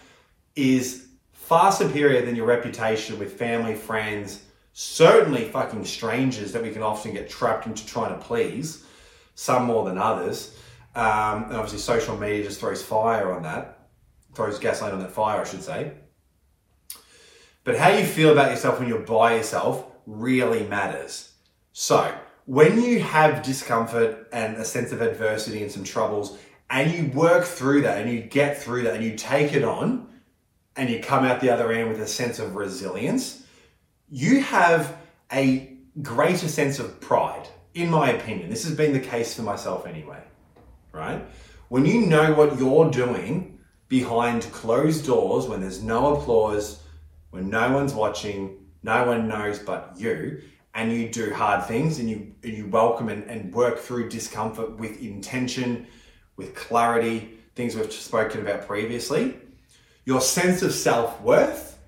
is far superior than your reputation with family, friends, certainly fucking strangers that we can often get trapped into trying to please, some more than others. Um, and obviously, social media just throws fire on that, throws gasoline on that fire, I should say. But how you feel about yourself when you're by yourself really matters. So, when you have discomfort and a sense of adversity and some troubles, and you work through that and you get through that and you take it on, and you come out the other end with a sense of resilience, you have a greater sense of pride, in my opinion. This has been the case for myself anyway, right? When you know what you're doing behind closed doors, when there's no applause, when no one's watching, no one knows but you, and you do hard things and you you welcome and, and work through discomfort with intention, with clarity, things we've spoken about previously, your sense of self-worth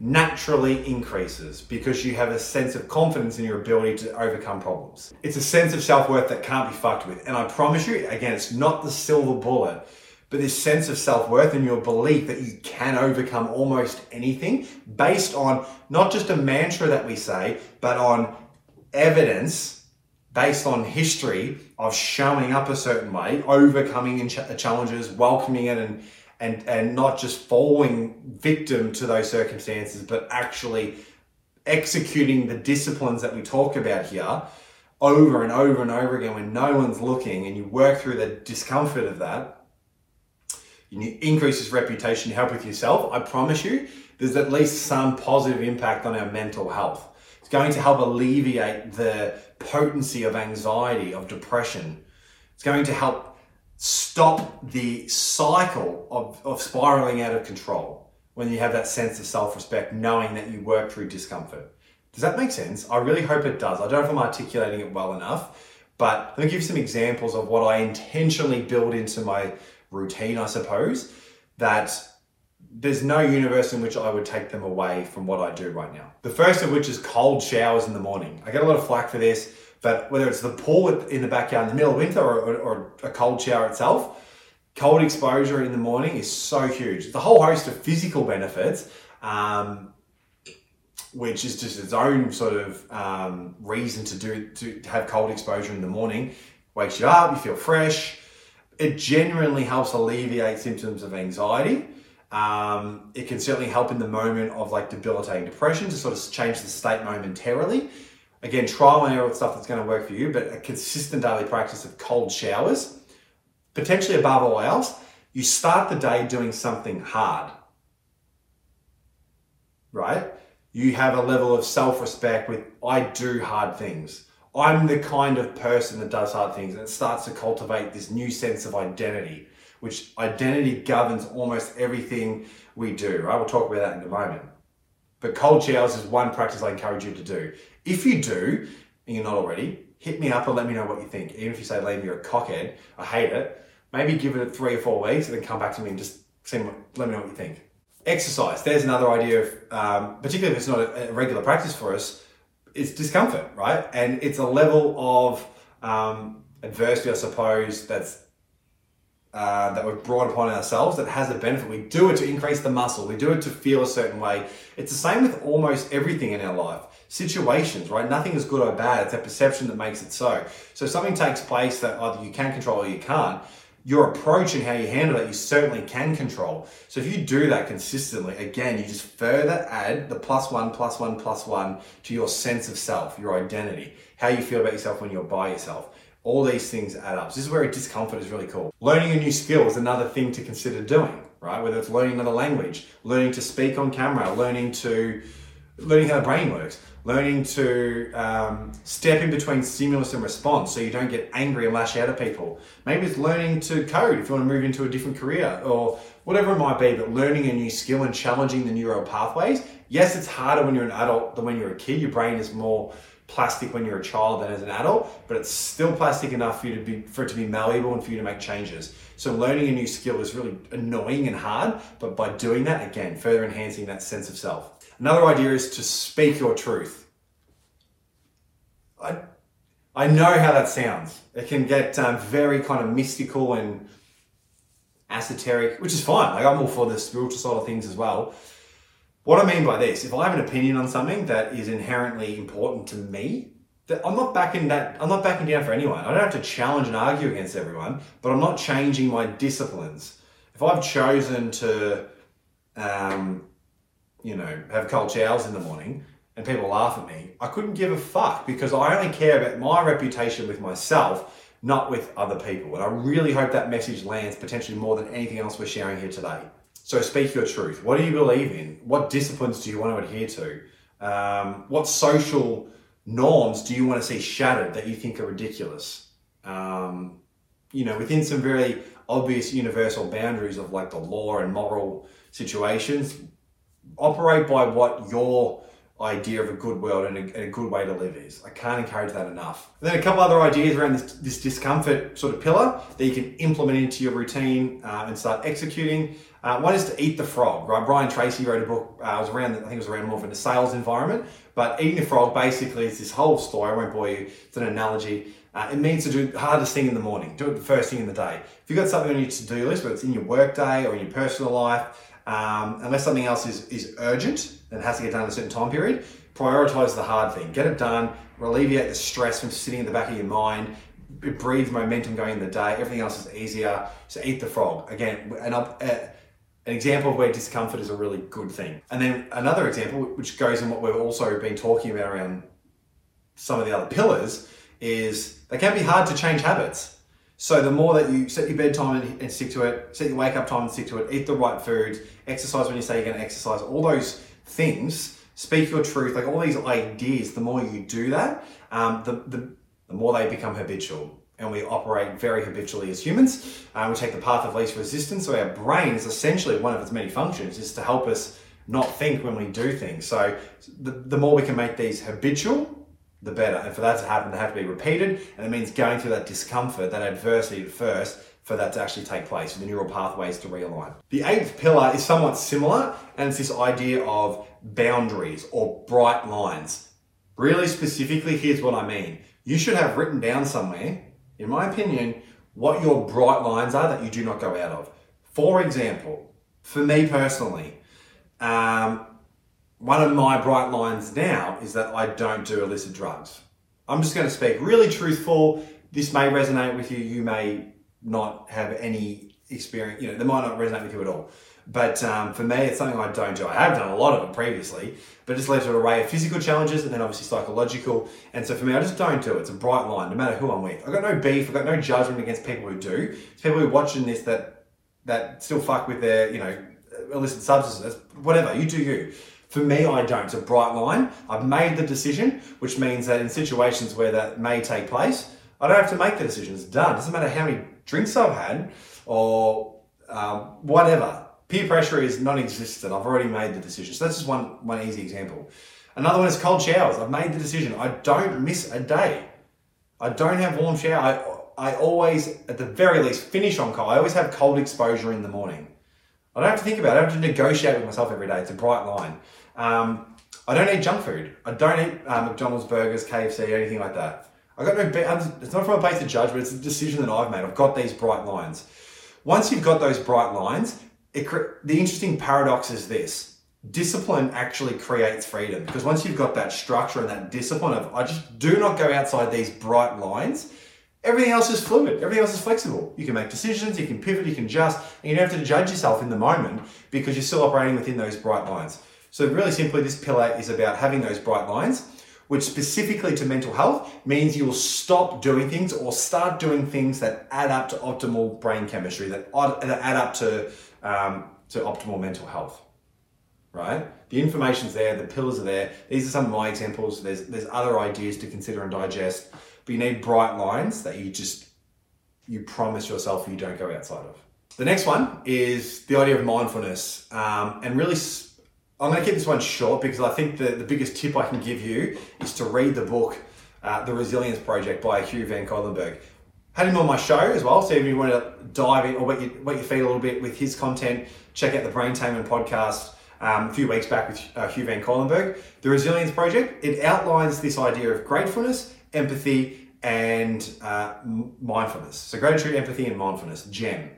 naturally increases because you have a sense of confidence in your ability to overcome problems. It's a sense of self worth that can't be fucked with. And I promise you, again, it's not the silver bullet, but this sense of self worth and your belief that you can overcome almost anything based on not just a mantra that we say, but on evidence based on history of showing up a certain way, overcoming the challenges, welcoming it, and and and not just falling victim to those circumstances, but actually executing the disciplines that we talk about here over and over and over again when no one's looking, and you work through the discomfort of that. You increase this reputation, you help with yourself. I promise you, there's at least some positive impact on our mental health. It's going to help alleviate the potency of anxiety, of depression. It's going to help stop the cycle of, of spiraling out of control when you have that sense of self respect, knowing that you work through discomfort. Does that make sense? I really hope it does. I don't know if I'm articulating it well enough, but let me give you some examples of what I intentionally build into my routine, I suppose, that there's no universe in which I would take them away from what I do right now. The first of which is cold showers in the morning. I get a lot of flack for this. But whether it's the pool in the backyard in the middle of winter or, or, or a cold shower itself, cold exposure in the morning is so huge. The whole host of physical benefits, um, which is just its own sort of um, reason to do to have cold exposure in the morning, wakes you up, you feel fresh. It genuinely helps alleviate symptoms of anxiety. Um, it can certainly help in the moment of like debilitating depression to sort of change the state momentarily. Again, trial and error with stuff that's going to work for you, but a consistent daily practice of cold showers, potentially above all else, you start the day doing something hard. Right? You have a level of self respect with, I do hard things. I'm the kind of person that does hard things, and it starts to cultivate this new sense of identity, which identity governs almost everything we do. Right? We'll talk about that in a moment. But cold showers is one practice I encourage you to do. If you do, and you're not already, hit me up and let me know what you think. Even if you say, Liam, you're a cockhead, I hate it, maybe give it three or four weeks and then come back to me and just see let me know what you think. Exercise. There's another idea of, um, particularly if it's not a, a, regular practice for us, it's discomfort, right? And it's a level of um, adversity, I suppose, that's uh, that we've brought upon ourselves that has a benefit. We do it to increase the muscle. We do it to feel a certain way. It's the same with almost everything in our life. Situations, right? Nothing is good or bad. It's a perception that makes it so. So something takes place that either you can control or you can't, your approach and how you handle it, you certainly can control. So if you do that consistently, again, you just further add the plus one, plus one, plus one to your sense of self, your identity, how you feel about yourself when you're by yourself all these things add up. So this is where discomfort is really cool. Learning a new skill is another thing to consider doing, right? Whether it's learning another language, learning to speak on camera, learning to learning how the brain works, learning to um, step in between stimulus and response so you don't get angry and lash out at people. Maybe it's learning to code if you want to move into a different career or whatever it might be, but learning a new skill and challenging the neural pathways. Yes, it's harder when you're an adult than when you're a kid. Your brain is more plastic when you're a child than as an adult, but it's still plastic enough for you to be for it to be malleable and for you to make changes. So learning a new skill is really annoying and hard, but by doing that, again, further enhancing that sense of self. Another idea is to speak your truth. I I know how that sounds. It can get um, very kind of mystical and esoteric, which is fine. Like I'm all for the spiritual side of things as well. What I mean by this, if I have an opinion on something that is inherently important to me, that I'm not backing that I'm not backing down for anyone. I don't have to challenge and argue against everyone, but I'm not changing my disciplines. If I've chosen to, um, you know, have cold showers in the morning and people laugh at me, I couldn't give a fuck because I only care about my reputation with myself, not with other people. And I really hope that message lands potentially more than anything else we're sharing here today. So speak your truth. What do you believe in? What disciplines do you want to adhere to? Um, what social norms do you want to see shattered that you think are ridiculous? Um, you know, within some very obvious universal boundaries of like the law and moral situations, operate by what your idea of a good world and a, and a, good way to live is. I can't encourage that enough. And then a couple other ideas around this, this discomfort sort of pillar that you can implement into your routine uh, and start executing. Uh, one is to eat the frog, right? Brian Tracy wrote a book, uh, was around, I think it was around more of a sales environment, but eating the frog basically is this whole story. I won't bore you, it's an analogy. Uh, it means to do the hardest thing in the morning, do it the first thing in the day. If you've got something on your to do list, whether it's in your work day or in your personal life, um, unless something else is, is urgent and has to get done in a certain time period, prioritize the hard thing. Get it done, alleviate the stress from sitting in the back of your mind, it breathes momentum going in the day. Everything else is easier. So eat the frog. Again, uh, an example of where discomfort is a really good thing. And then another example, which goes in what we've also been talking about around some of the other pillars, is they can be hard to change habits. So the more that you set your bedtime and, and stick to it, set your wake up time and stick to it, eat the right foods, exercise when you say you're going to exercise, all those things, speak your truth, like all these ideas, the more you do that, um, the, the, the more they become habitual. And we operate very habitually as humans. Uh, we take the path of least resistance. So our brain is essentially one of its many functions is to help us not think when we do things. So the, the more we can make these habitual, the better. And for that to happen, they have to be repeated. And it means going through that discomfort, that adversity at first, for that to actually take place, for the neural pathways to realign. The eighth pillar is somewhat similar, and it's this idea of boundaries or bright lines. Really specifically, here's what I mean. You should have written down somewhere, in my opinion, what your bright lines are that you do not go out of. For example, for me personally, um, one of my bright lines now is that I don't do illicit drugs. I'm just going to speak really truthful. This may resonate with you. You may not have any experience, you know, they might not resonate with you at all. But um, for me, it's something I don't do. I have done a lot of it previously, but it just led to an array of physical challenges and then obviously psychological. And so for me, I just don't do it. It's a bright line, no matter who I'm with. I've got no beef. I've got no judgment against people who do. It's people who are watching this that that still fuck with their, you know, illicit substances. Whatever you do, you. For me, I don't. It's a bright line. I've made the decision, which means that in situations where that may take place, I don't have to make the decision. It's done. It doesn't matter how many drinks I've had or um, whatever. Peer pressure is non-existent. I've already made the decision. So that's just one one easy example. Another one is cold showers. I've made the decision. I don't miss a day. I don't have warm shower. I, I always, at the very least, finish on cold. I always have cold exposure in the morning. I don't have to think about it. I don't have to negotiate with myself every day. It's a bright line. Um, I don't eat junk food. I don't eat uh, McDonald's burgers, KFC, anything like that. I got no. It's not from a place of judgment. It's a decision that I've made. I've got these bright lines. Once you've got those bright lines, it, the interesting paradox is this: discipline actually creates freedom because once you've got that structure and that discipline of I just do not go outside these bright lines. Everything else is fluid. Everything else is flexible. You can make decisions, you can pivot, you can adjust, and you don't have to judge yourself in the moment because you're still operating within those bright lines. So, really simply, this pillar is about having those bright lines, which specifically to mental health means you will stop doing things or start doing things that add up to optimal brain chemistry, that add up to, um, to optimal mental health. Right? The information's there, the pillars are there. These are some of my examples. There's, there's other ideas to consider and digest, but you need bright lines that you just you promise yourself you don't go outside of. The next one is the idea of mindfulness um, and really I'm going to keep this one short because I think the, the biggest tip I can give you is to read the book, uh, The Resilience Project by Hugh Van Cuylenburg. Had him on my show as well, so if you want to dive in or wet your, wet your feet a little bit with his content, check out the Brain Taming podcast um, a few weeks back with uh, Hugh Van Cuylenburg. The Resilience Project, it outlines this idea of gratefulness, empathy, and uh, mindfulness. So gratitude, empathy, and mindfulness, GEM.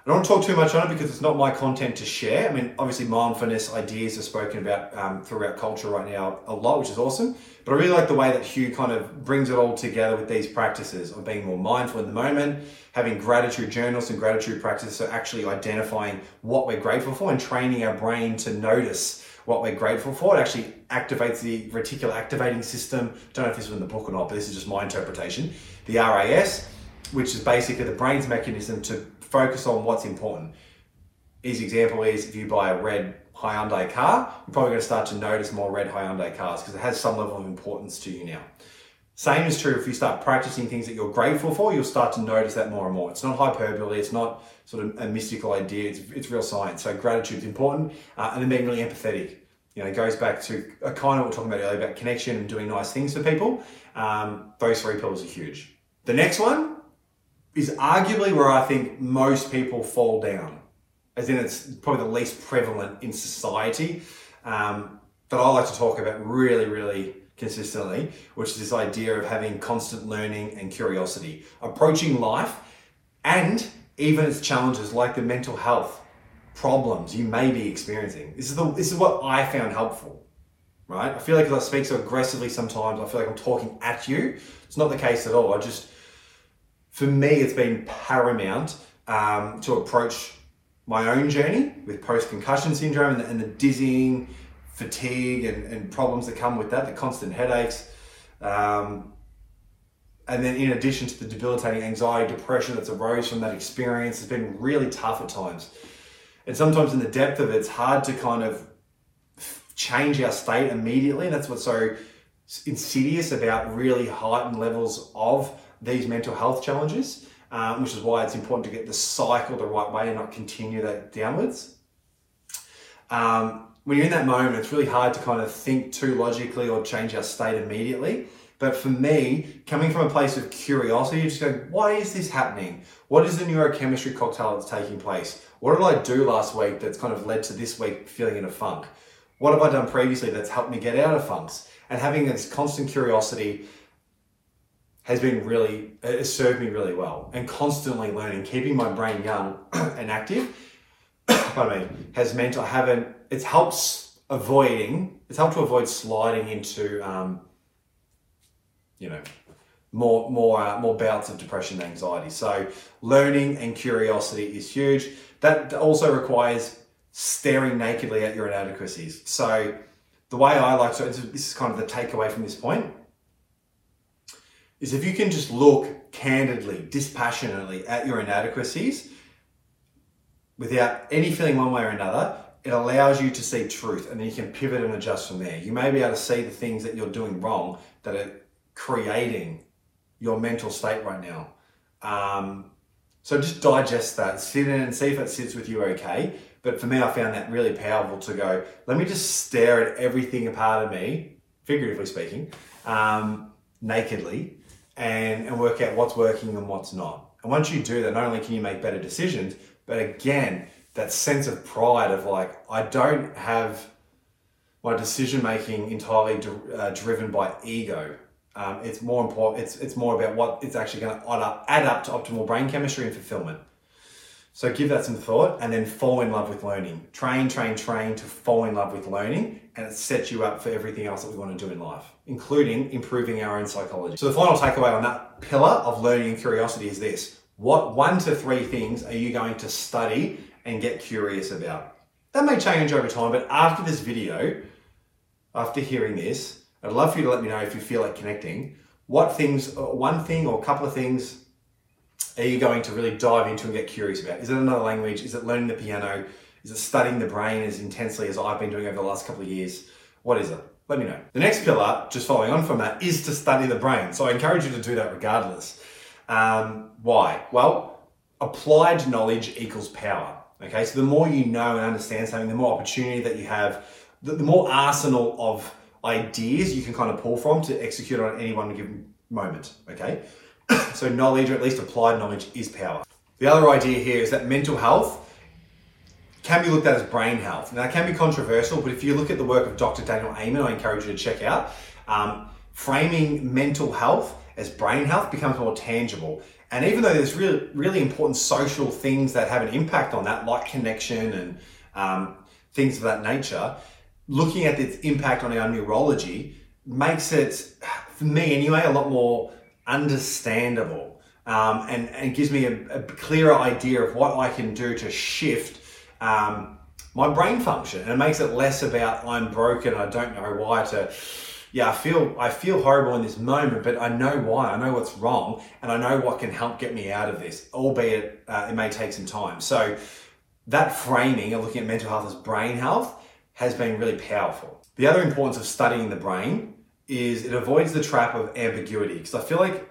I don't want to talk too much on it because it's not my content to share. I mean, obviously, mindfulness ideas are spoken about um, throughout culture right now a lot, which is awesome. But I really like the way that Hugh kind of brings it all together with these practices of being more mindful in the moment, having gratitude journals and gratitude practices, so actually identifying what we're grateful for and training our brain to notice what we're grateful for. It actually activates the reticular activating system. Don't know if this was in the book or not, but this is just my interpretation. The RAS, which is basically the brain's mechanism to focus on what's important. Easy example is if you buy a red Hyundai car, you're probably going to start to notice more red Hyundai cars because it has some level of importance to you now. Same is true if you start practicing things that you're grateful for, you'll start to notice that more and more. It's not hyperbole, it's not sort of a mystical idea, it's, it's real science. So gratitude is important uh, and then being really empathetic. You know, it goes back to a kind of what we are talking about earlier about connection and doing nice things for people. Um, those three pillars are huge. The next one is arguably where I think most people fall down, as in it's probably the least prevalent in society. Um, that I like to talk about really, really consistently, which is this idea of having constant learning and curiosity, approaching life and even its challenges like the mental health problems you may be experiencing. This is the this is what I found helpful. Right? I feel like if I speak so aggressively sometimes, I feel like I'm talking at you. It's not the case at all. I just for me it's been paramount um, to approach my own journey with post-concussion syndrome and the, and the dizzying, fatigue and, and, problems that come with that, the constant headaches. Um, and then in addition to the debilitating anxiety, depression that's arose from that experience, has been really tough at times. And sometimes in the depth of it, it's hard to kind of change our state immediately. And that's what's so insidious about really heightened levels of these mental health challenges, um, which is why it's important to get the cycle the right way and not continue that downwards. Um, when you're in that moment, it's really hard to kind of think too logically or change our state immediately. But for me, coming from a place of curiosity, just going, why is this happening? What is the neurochemistry cocktail that's taking place? What did I do last week that's kind of led to this week feeling in a funk? What have I done previously that's helped me get out of funks? And having this constant curiosity has been really, has served me really well. And constantly learning, keeping my brain young and active, pardon me, has meant I haven't, it's helps avoiding, it's helped to avoid sliding into, um, you know, more more uh, more bouts of depression and anxiety. So learning and curiosity is huge. That also requires staring nakedly at your inadequacies. So the way I like to this is kind of the takeaway from this point is if you can just look candidly, dispassionately at your inadequacies without any feeling one way or another, it allows you to see truth and then you can pivot and adjust from there. You may be able to see the things that you're doing wrong that are creating your mental state right now. Um, so just digest that, sit in and see if it sits with you okay. But for me, I found that really powerful to go, let me just stare at everything a part of me, figuratively speaking, um, nakedly, and, and work out what's working and what's not. And once you do that, not only can you make better decisions, but again, that sense of pride of like, I don't have my decision making entirely uh, driven by ego. Um, it's more important. It's it's more about what it's actually going to add up to optimal brain chemistry and fulfillment. So give that some thought, and then fall in love with learning. Train, train, train to fall in love with learning, and it sets you up for everything else that we want to do in life, including improving our own psychology. So the final takeaway on that pillar of learning and curiosity is this: What one to three things are you going to study and get curious about? That may change over time, but after this video, after hearing this, I'd love for you to let me know if you feel like connecting. What things, uh, one thing or a couple of things, are you going to really dive into and get curious about? Is it another language? Is it learning the piano? Is it studying the brain as intensely as I've been doing over the last couple of years? What is it? Let me know. The next pillar, just following on from that, is to study the brain. So I encourage you to do that regardless. Um, why? Well, applied knowledge equals power. Okay, so the more you know and understand something, the more opportunity that you have, the, the more arsenal of ideas you can kind of pull from to execute on any one given moment. Okay, so knowledge, or at least applied knowledge, is power. The other idea here is that mental health can be looked at as brain health. Now, that can be controversial, but if you look at the work of Dr. Daniel Amen, I encourage you to check out. Um, framing mental health as brain health becomes more tangible. And even though there's really, really important social things that have an impact on that, like connection and um, things of that nature, looking at its impact on our neurology makes it, for me anyway, a lot more understandable um, and, and gives me a, a, clearer idea of what I can do to shift um, my brain function. And it makes it less about I'm broken, I don't know why to. Yeah, I feel I feel horrible in this moment, but I know why. I know what's wrong, and I know what can help get me out of this. Albeit uh, it may take some time. So that framing of looking at mental health as brain health has been really powerful. The other importance of studying the brain is it avoids the trap of ambiguity because I feel like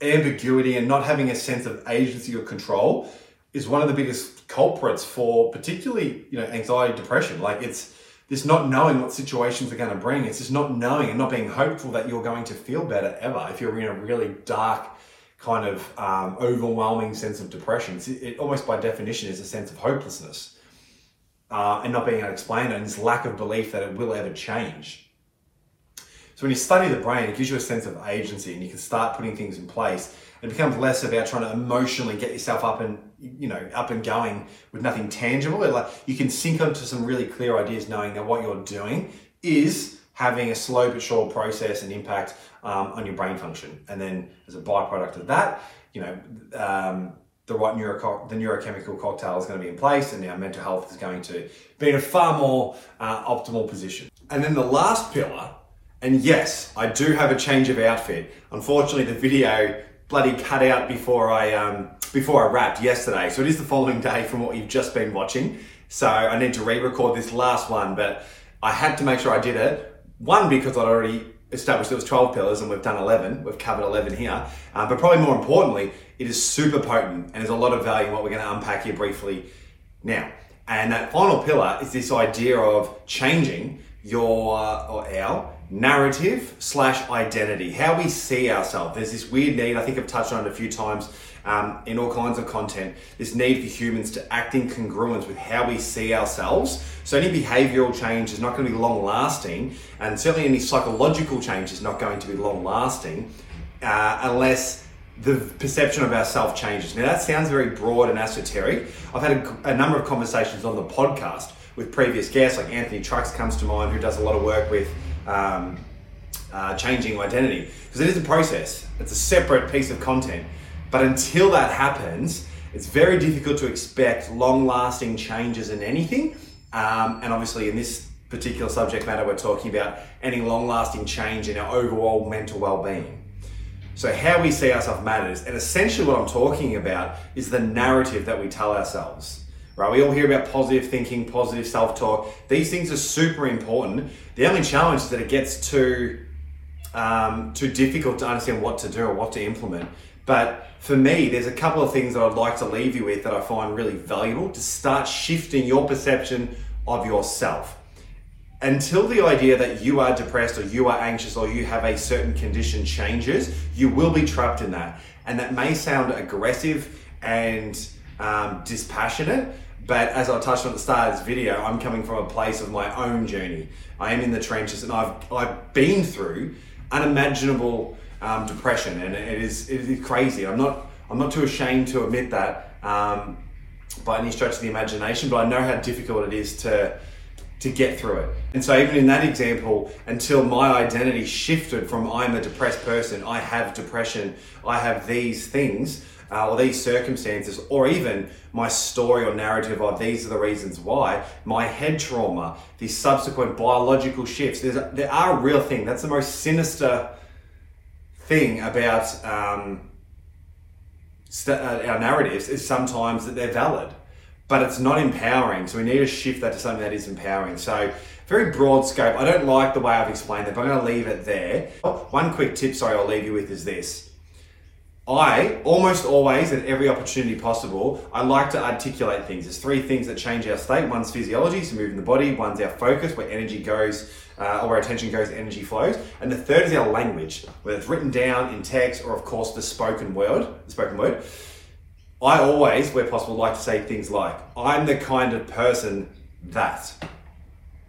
ambiguity and not having a sense of agency or control is one of the biggest culprits for particularly you know anxiety depression like it's this not knowing what situations are going to bring. It's just not knowing and not being hopeful that you're going to feel better ever if you're in a really dark, kind of um, overwhelming sense of depression. It, it, almost by definition is a sense of hopelessness uh, and not being able to explain it and this lack of belief that it will ever change. So when you study the brain, it gives you a sense of agency and you can start putting things in place. It becomes less about trying to emotionally get yourself up and you know up and going with nothing tangible. Like you can sink onto some really clear ideas, knowing that what you're doing is having a slow but sure process and impact um, on your brain function. And then as a byproduct of that, you know, um, the right neuro the neurochemical cocktail is going to be in place, and our mental health is going to be in a far more uh, optimal position. And then the last pillar, and yes, I do have a change of outfit. Unfortunately, the video bloody cut out before I um, before I wrapped yesterday, so it is the following day from what you've just been watching. So I need to re-record this last one, but I had to make sure I did it. One because I'd already established there was 12 pillars and we've done 11. We've covered 11 here. Um, but probably more importantly, it is super potent and there's a lot of value in what we're going to unpack here briefly now. And that final pillar is this idea of changing your uh, or our narrative slash identity, how we see ourselves. There's this weird need, I think I've touched on it a few times um, in all kinds of content, this need for humans to act in congruence with how we see ourselves. So any behavioral change is not going to be long lasting, and certainly any psychological change is not going to be long lasting uh, unless the perception of ourself changes. Now that sounds very broad and esoteric. I've had a, a number of conversations on the podcast with previous guests, like Anthony Trucks comes to mind, who does a lot of work with um, uh, changing identity because it is a process. It's a separate piece of content. But until that happens, it's very difficult to expect long lasting changes in anything. Um, and obviously, in this particular subject matter, we're talking about any long lasting change in our overall mental well being. So, how we see ourselves matters. And essentially, what I'm talking about is the narrative that we tell ourselves right? We all hear about positive thinking, positive self talk. These things are super important. The only challenge is that it gets too um, too difficult to understand what to do or what to implement. But for me, there's a couple of things that I'd like to leave you with that I find really valuable to start shifting your perception of yourself. Until the idea that you are depressed or you are anxious or you have a certain condition changes, you will be trapped in that. And that may sound aggressive and um, dispassionate, but as I touched on the start of this video, I'm coming from a place of my own journey. I am in the trenches and I've, I've been through unimaginable um, depression and it is, it is crazy. I'm not, I'm not too ashamed to admit that um, by any stretch of the imagination, but I know how difficult it is to, to get through it. And so, even in that example, until my identity shifted from I'm a depressed person, I have depression, I have these things, uh, or these circumstances, or even my story or narrative of these are the reasons why, my head trauma, these subsequent biological shifts, there's there are real thing. That's the most sinister thing about um, st- uh, our narratives is sometimes that they're valid, but it's not empowering. So we need to shift that to something that is empowering. So very broad scope. I don't like the way I've explained it, but I'm going to leave it there. One quick tip, sorry, I'll leave you with is this I almost always, at every opportunity possible, I like to articulate things. There's three things that change our state. One's physiology, so moving the body. One's our focus, where energy goes, uh, or where attention goes, energy flows. And the third is our language, whether it's written down in text or, of course, the spoken word. The spoken word. I always, where possible, like to say things like, "I'm the kind of person that,"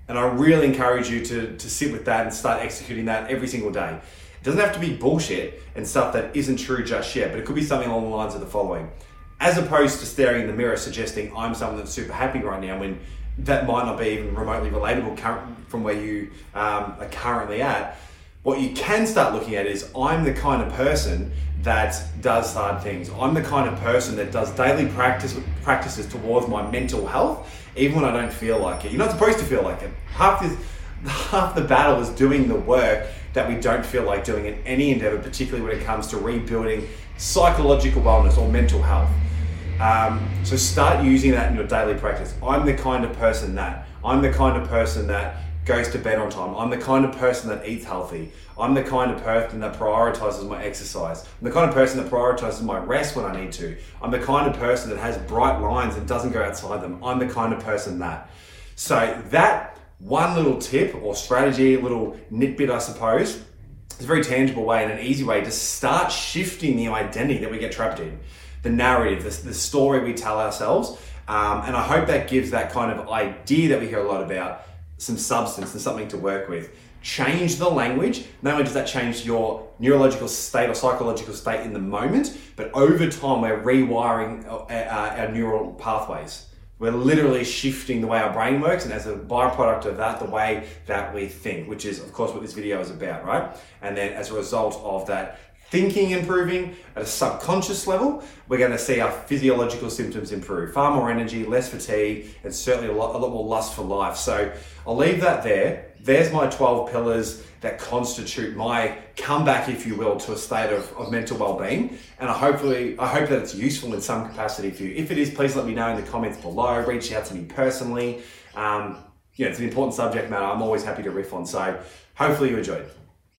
and I really encourage you to to sit with that and start executing that every single day. It doesn't have to be bullshit and stuff that isn't true just yet, but it could be something along the lines of the following. As opposed to staring in the mirror suggesting I'm someone that's super happy right now when that might not be even remotely relatable from where you um, are currently at. What you can start looking at is I'm the kind of person that does hard things. I'm the kind of person that does daily practice practices towards my mental health, even when I don't feel like it. You're not supposed to feel like it. Half this, half the battle is doing the work that we don't feel like doing in any endeavor, particularly when it comes to rebuilding psychological wellness or mental health. Um, so start using that in your daily practice. I'm the kind of person that, I'm the kind of person that goes to bed on time. I'm the kind of person that eats healthy. I'm the kind of person that prioritizes my exercise. I'm the kind of person that prioritizes my rest when I need to. I'm the kind of person that has bright lines and doesn't go outside them. I'm the kind of person that. So that one little tip or strategy, a little nitbit, I suppose, it's a very tangible way and an easy way to start shifting the identity that we get trapped in, the narrative, the, the story we tell ourselves. Um, and I hope that gives that kind of idea that we hear a lot about some substance and something to work with. Change the language. Not only does that change your neurological state or psychological state in the moment, but over time we're rewiring our, uh, uh, our neural pathways. We're literally shifting the way our brain works, and as a byproduct of that, the way that we think, which is, of course, what this video is about, right? And then as a result of that thinking improving at a subconscious level, we're going to see our physiological symptoms improve. Far more energy, less fatigue, and certainly a lot, a lot more lust for life. So I'll leave that there. There's my 12 pillars that constitute my comeback, if you will, to a state of, of mental well-being. And I hopefully I hope that it's useful in some capacity for you. If it is, please let me know in the comments below. Reach out to me personally. Um, yeah, it's an important subject matter. I'm always happy to riff on. So hopefully you enjoyed.